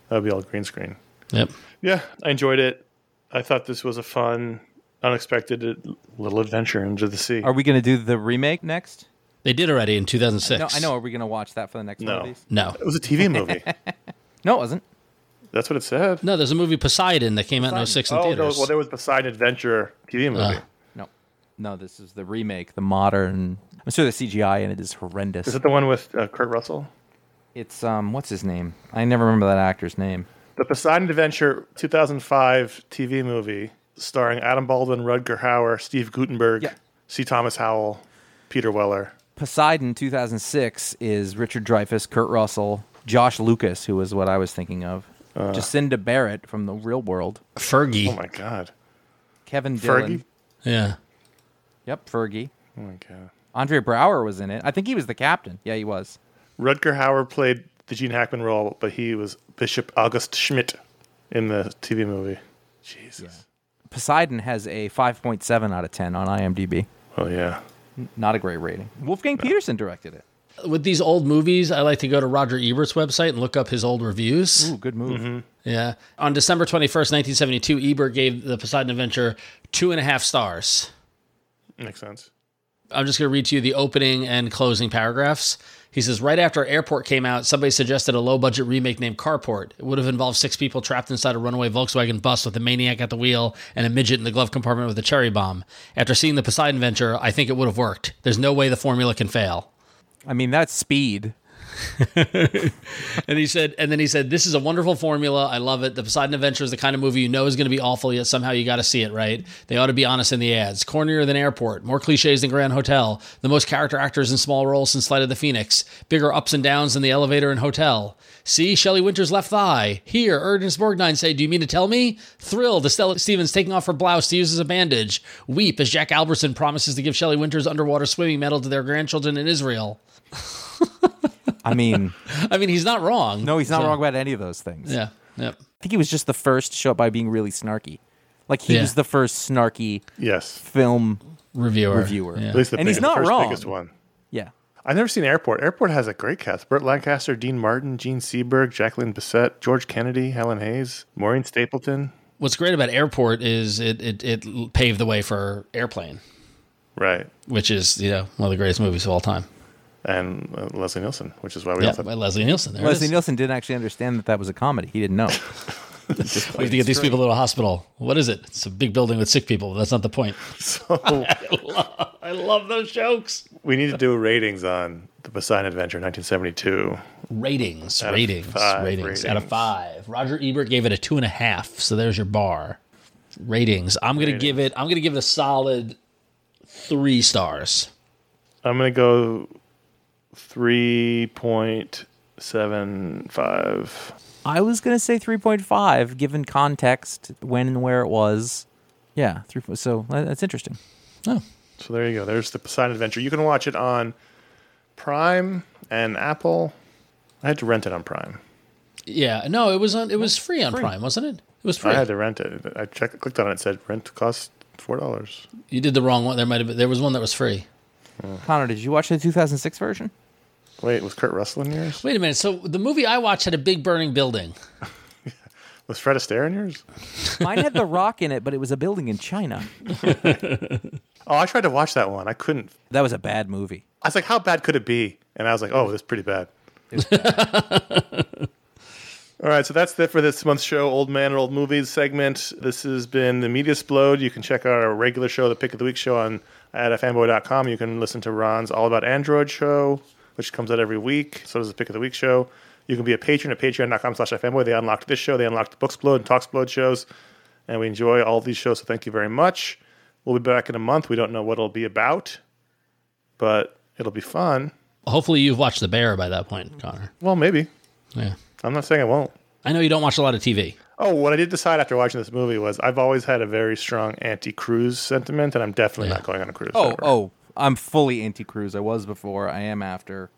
that would be all green screen. Yep. Yeah, I enjoyed it. I thought this was a fun, unexpected little adventure into the sea. Are we going to do the remake next? They did already in 2006. No, I know. Are we going to watch that for the next one No. of these? No, It was a TV <laughs> movie. No, it wasn't. That's what it said. no. There's a movie Poseidon that came out in 06 in Oh, no, theaters. well, there was Poseidon Adventure TV movie. Uh. No. No, this is the remake, the modern. I'm sure the CGI in it is horrendous. Is it the one with uh, Kurt Russell? It's um, what's his name? I never remember that actor's name. The Poseidon Adventure 2005 TV movie starring Adam Baldwin, Rutger Hauer, Steve Guttenberg, Yeah. C. Thomas Howell, Peter Weller. Poseidon 2006 is Richard Dreyfuss, Kurt Russell, Josh Lucas, who was what I was thinking of, uh. Jacinda Barrett from the Real World, Fergie. Oh my God. Kevin Dillon. Fergie? yeah. Yep, Fergie. Oh my God. Andre Braugher was in it. I think he was the captain. Yeah, he was. Rutger Hauer played the Gene Hackman role, but he was Bishop August Schmidt in the TV movie. Jesus. Poseidon has a 5.7 out of 10 on IMDb. Oh, yeah. Not a great rating. Wolfgang Petersen directed it. With these old movies, I like to go to Roger Ebert's website and look up his old reviews. Ooh, good move. Mm-hmm. Yeah. On December 21st, 1972, Ebert gave the Poseidon Adventure two and a half stars. Makes sense. I'm just going to read to you the opening and closing paragraphs. He says, right after Airport came out, somebody suggested a low budget remake named Carport. It would have involved six people trapped inside a runaway Volkswagen bus with a maniac at the wheel and a midget in the glove compartment with a cherry bomb. After seeing the Poseidon Venture, I think it would have worked. There's no way the formula can fail. I mean, that's speed. <laughs> And he said, and then he said, "This is a wonderful formula. I love it. The Poseidon Adventure is the kind of movie you know is going to be awful, yet somehow you got to see it. Right? They ought to be honest in the ads. Cornier than Airport, more cliches than Grand Hotel. The most character actors in small roles since Flight of the Phoenix. Bigger ups and downs than the elevator and hotel. See Shelley Winter's left thigh. Here, Ernest Borgnine say, "Do you mean to tell me?" Thrilled, Estella Stevens taking off her blouse to use as a bandage. Weep as Jack Albertson promises to give Shelley Winter's underwater swimming medal to their grandchildren in Israel. <laughs> I mean, <laughs> I mean, he's not wrong. no, he's not So- wrong about any of those things. Yeah. Yep. I think he was just the first to show up by being really snarky. Like he Yeah. was the first snarky Yes. film reviewer. reviewer. Yeah. At least the, And he's big- the not first wrong. biggest one. Yeah. I've never seen Airport. Airport has a great cast. Burt Lancaster, Dean Martin, Jean Seberg, Jacqueline Bisset, George Kennedy, Helen Hayes, Maureen Stapleton. What's great about Airport is it, it it paved the way for Airplane, Right. which is you know one of the greatest movies of all time. And uh, Leslie Nielsen, which is why we Yeah, also by Leslie Nielsen. There Leslie. Nielsen didn't actually understand that that was a comedy. He didn't know. <laughs> We have to get these people to a hospital. What is it? It's a big building with sick people. That's not the point. <laughs> So <laughs> I love those jokes. we need to do ratings on the Poseidon Adventure 1972. Ratings, Out of ratings, five ratings, Out of five. Roger Ebert gave it a two and a half. So there's your bar. Ratings. I'm gonna give it. I'm gonna give it a solid three stars. I'm going to go 3.75. I was gonna say three point five, given context, when and where it was. Yeah, three. So that's interesting. Oh, So there you go. There's the Poseidon Adventure. You can watch it on Prime and Apple. I had to rent it on Prime. yeah. No, it was on. It was free on Prime, wasn't it? It was free. I had to rent it. I checked, clicked on it. It said rent costs four dollars. You did the wrong one. There might have been, there was one that was free. Conor, did you watch the 2006 version? Wait, was Kurt Russell in yours? Wait a minute. So the movie I watched had a big burning building. <laughs> Was Fred Astaire in yours? Mine had The Rock in it, but it was a building in China. <laughs> Oh, I tried to watch that one. I couldn't. That was a bad movie. I was like, how bad could it be? And I was like, oh, this is pretty bad. <laughs> All right, so that's it for this month's show, Old Man and Old Movies segment. This has been the Mediasplode. You can check out our regular show, the Pick of the Week show, on at fanboy.com. You can listen to Ron's All About Android show, which comes out every week. So does the Pick of the Week show. You can be a patron at patreon.com slash fanboy. They unlocked this show. They unlocked the Booksplode and talks, Talksplode shows. And we enjoy all these shows, so thank you very much. We'll be back in a month. We don't know what it'll be about, but it'll be fun. Hopefully, you've watched The Bear by that point, Conor. Well, maybe. Yeah. I'm not saying I won't. I know you don't watch a lot of TV. Oh, what I did decide after watching this movie was I've always had a very strong anti-cruise sentiment, and I'm definitely Yeah. not going on a cruise. Oh, ever. oh, I'm fully anti-cruise. I was before. I am after.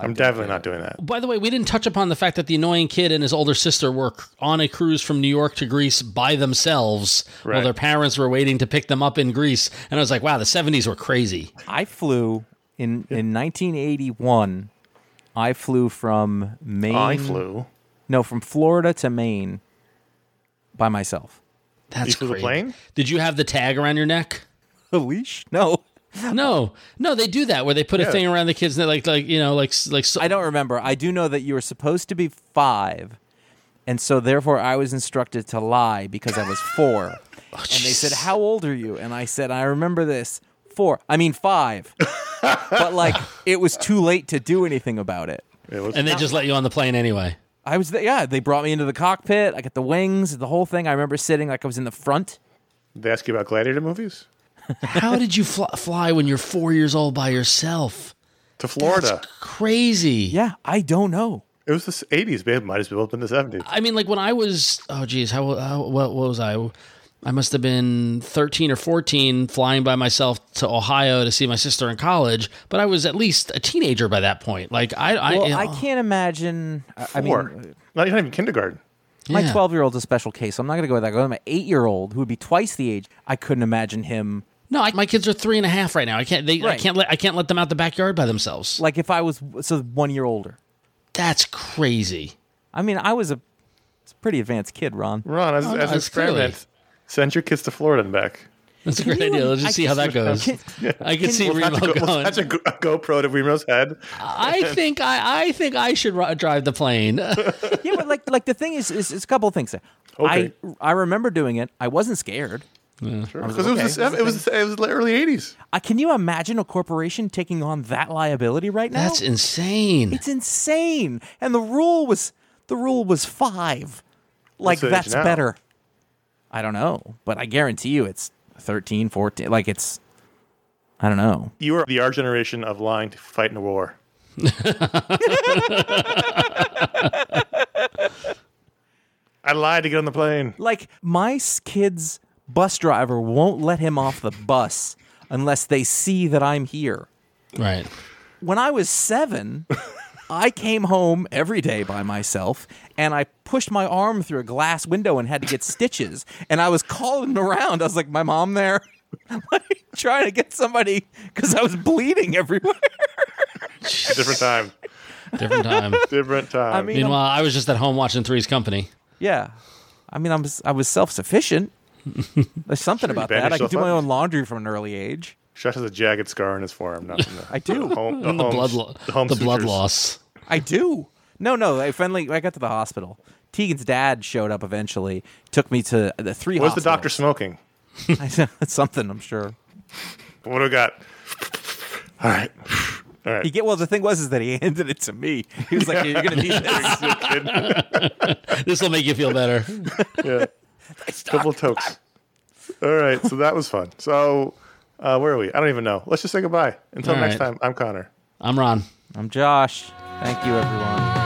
I'm definitely not doing that. By the way, we didn't touch upon the fact that the annoying kid and his older sister were on a cruise from New York to Greece by themselves while their parents were waiting to pick them up in Greece. And I was like, wow, the 70s were crazy. I flew in in 1981. I flew from Maine. I flew. No, from Florida to Maine by myself. That's You flew the crazy. plane? Did you have the tag around your neck? <laughs> A leash? No, <laughs> No, no, they do that where they put a thing around the kids and they like, like you know, like, like so, I don't remember. I do know that you were supposed to be five, and so therefore I was instructed to lie because I was four. <laughs> Oh, and they said, "How old are you?" And I said, "I remember this four. I mean five. but like <laughs> it was too late to do anything about it. It was, and they just let you on the plane anyway. I was there. Yeah, they brought me into the cockpit. I got the wings, the whole thing. I remember sitting like I was in the front. they ask you about gladiator movies How did you fly, fly when you're four years old by yourself? to Florida. Crazy. Yeah, I don't know. It was the 80s, babe. Might as well have been the 70s. I mean, like when I was, oh geez, how, how what, what was I? I must have been 13 or 14 flying by myself to Ohio to see my sister in college, but I was at least a teenager by that point. Like I, I, Well, you I can't imagine. I- I Four. mean, uh, not even kindergarten. my yeah. 12 year old's a special case. So I'm not going to go with that. Go with my eight year old who would be twice the age. I couldn't imagine him. No, I, my kids are three and a half right now. I can't. They, I can't let. I can't let them out the backyard by themselves. Like if I was so one year older. That's crazy. I mean, I was a, was a pretty advanced kid, Ron. Ron, as, Oh, no, as an it's clearly- experiment, send your kids to Florida and back. That's a great idea. Let's just I see how that goes. <laughs> Can- <laughs> I can see We'll attach, Remo a, go- we'll going. attach a, go- a GoPro to Remo's head. I <laughs> think I, I think I should ri- drive the plane. yeah, but like like the thing is, is, is a couple of things. there. Okay. I I remember doing it. I wasn't scared. Because okay, it, was the, it, was, it was the early 80s. Uh, can you imagine a corporation taking on that liability right now? That's insane. It's insane. And the rule was the rule was five. Like the that's now? better. I don't know, but I guarantee you it's 13, 14. Like it's I don't know. You are the our generation of lying to fight in a war. <laughs> I lied to get on the plane. Like my kid's bus driver won't let him off the bus unless they see that I'm here. right. when I was seven, I came home every day by myself and I pushed my arm through a glass window and had to get stitches. And I was calling around. I was like, my mom there? <laughs> like, trying to get somebody because I was bleeding everywhere. Different time. Different time. <laughs> Different time. I mean- Meanwhile, I was just at home watching Three's Company. yeah. I mean, I was, I was self sufficient. <laughs> There's something about that. I bandaged could do my up? own laundry from an early age. Shush has a jagged scar on his forearm. Not from the, <laughs> I do. The home, the the home- blood, lo- the, home the blood sutures. loss. I do. No, no. I finally I got to the hospital. Tegan's dad showed up eventually. Took me to the three. Was the doctor hospitals. smoking? <laughs> It's something, I'm sure. What do we got? All right. All right. He get well. The thing was is that he handed it to me. He was like, "You're gonna need this." This will make you feel better. yeah. <laughs> Double tokes. All right. So that was fun. So uh, where are we? I don't even know. Let's just say goodbye. Until All next right. time, I'm Conor. I'm Ron. I'm Josh. Thank you, everyone.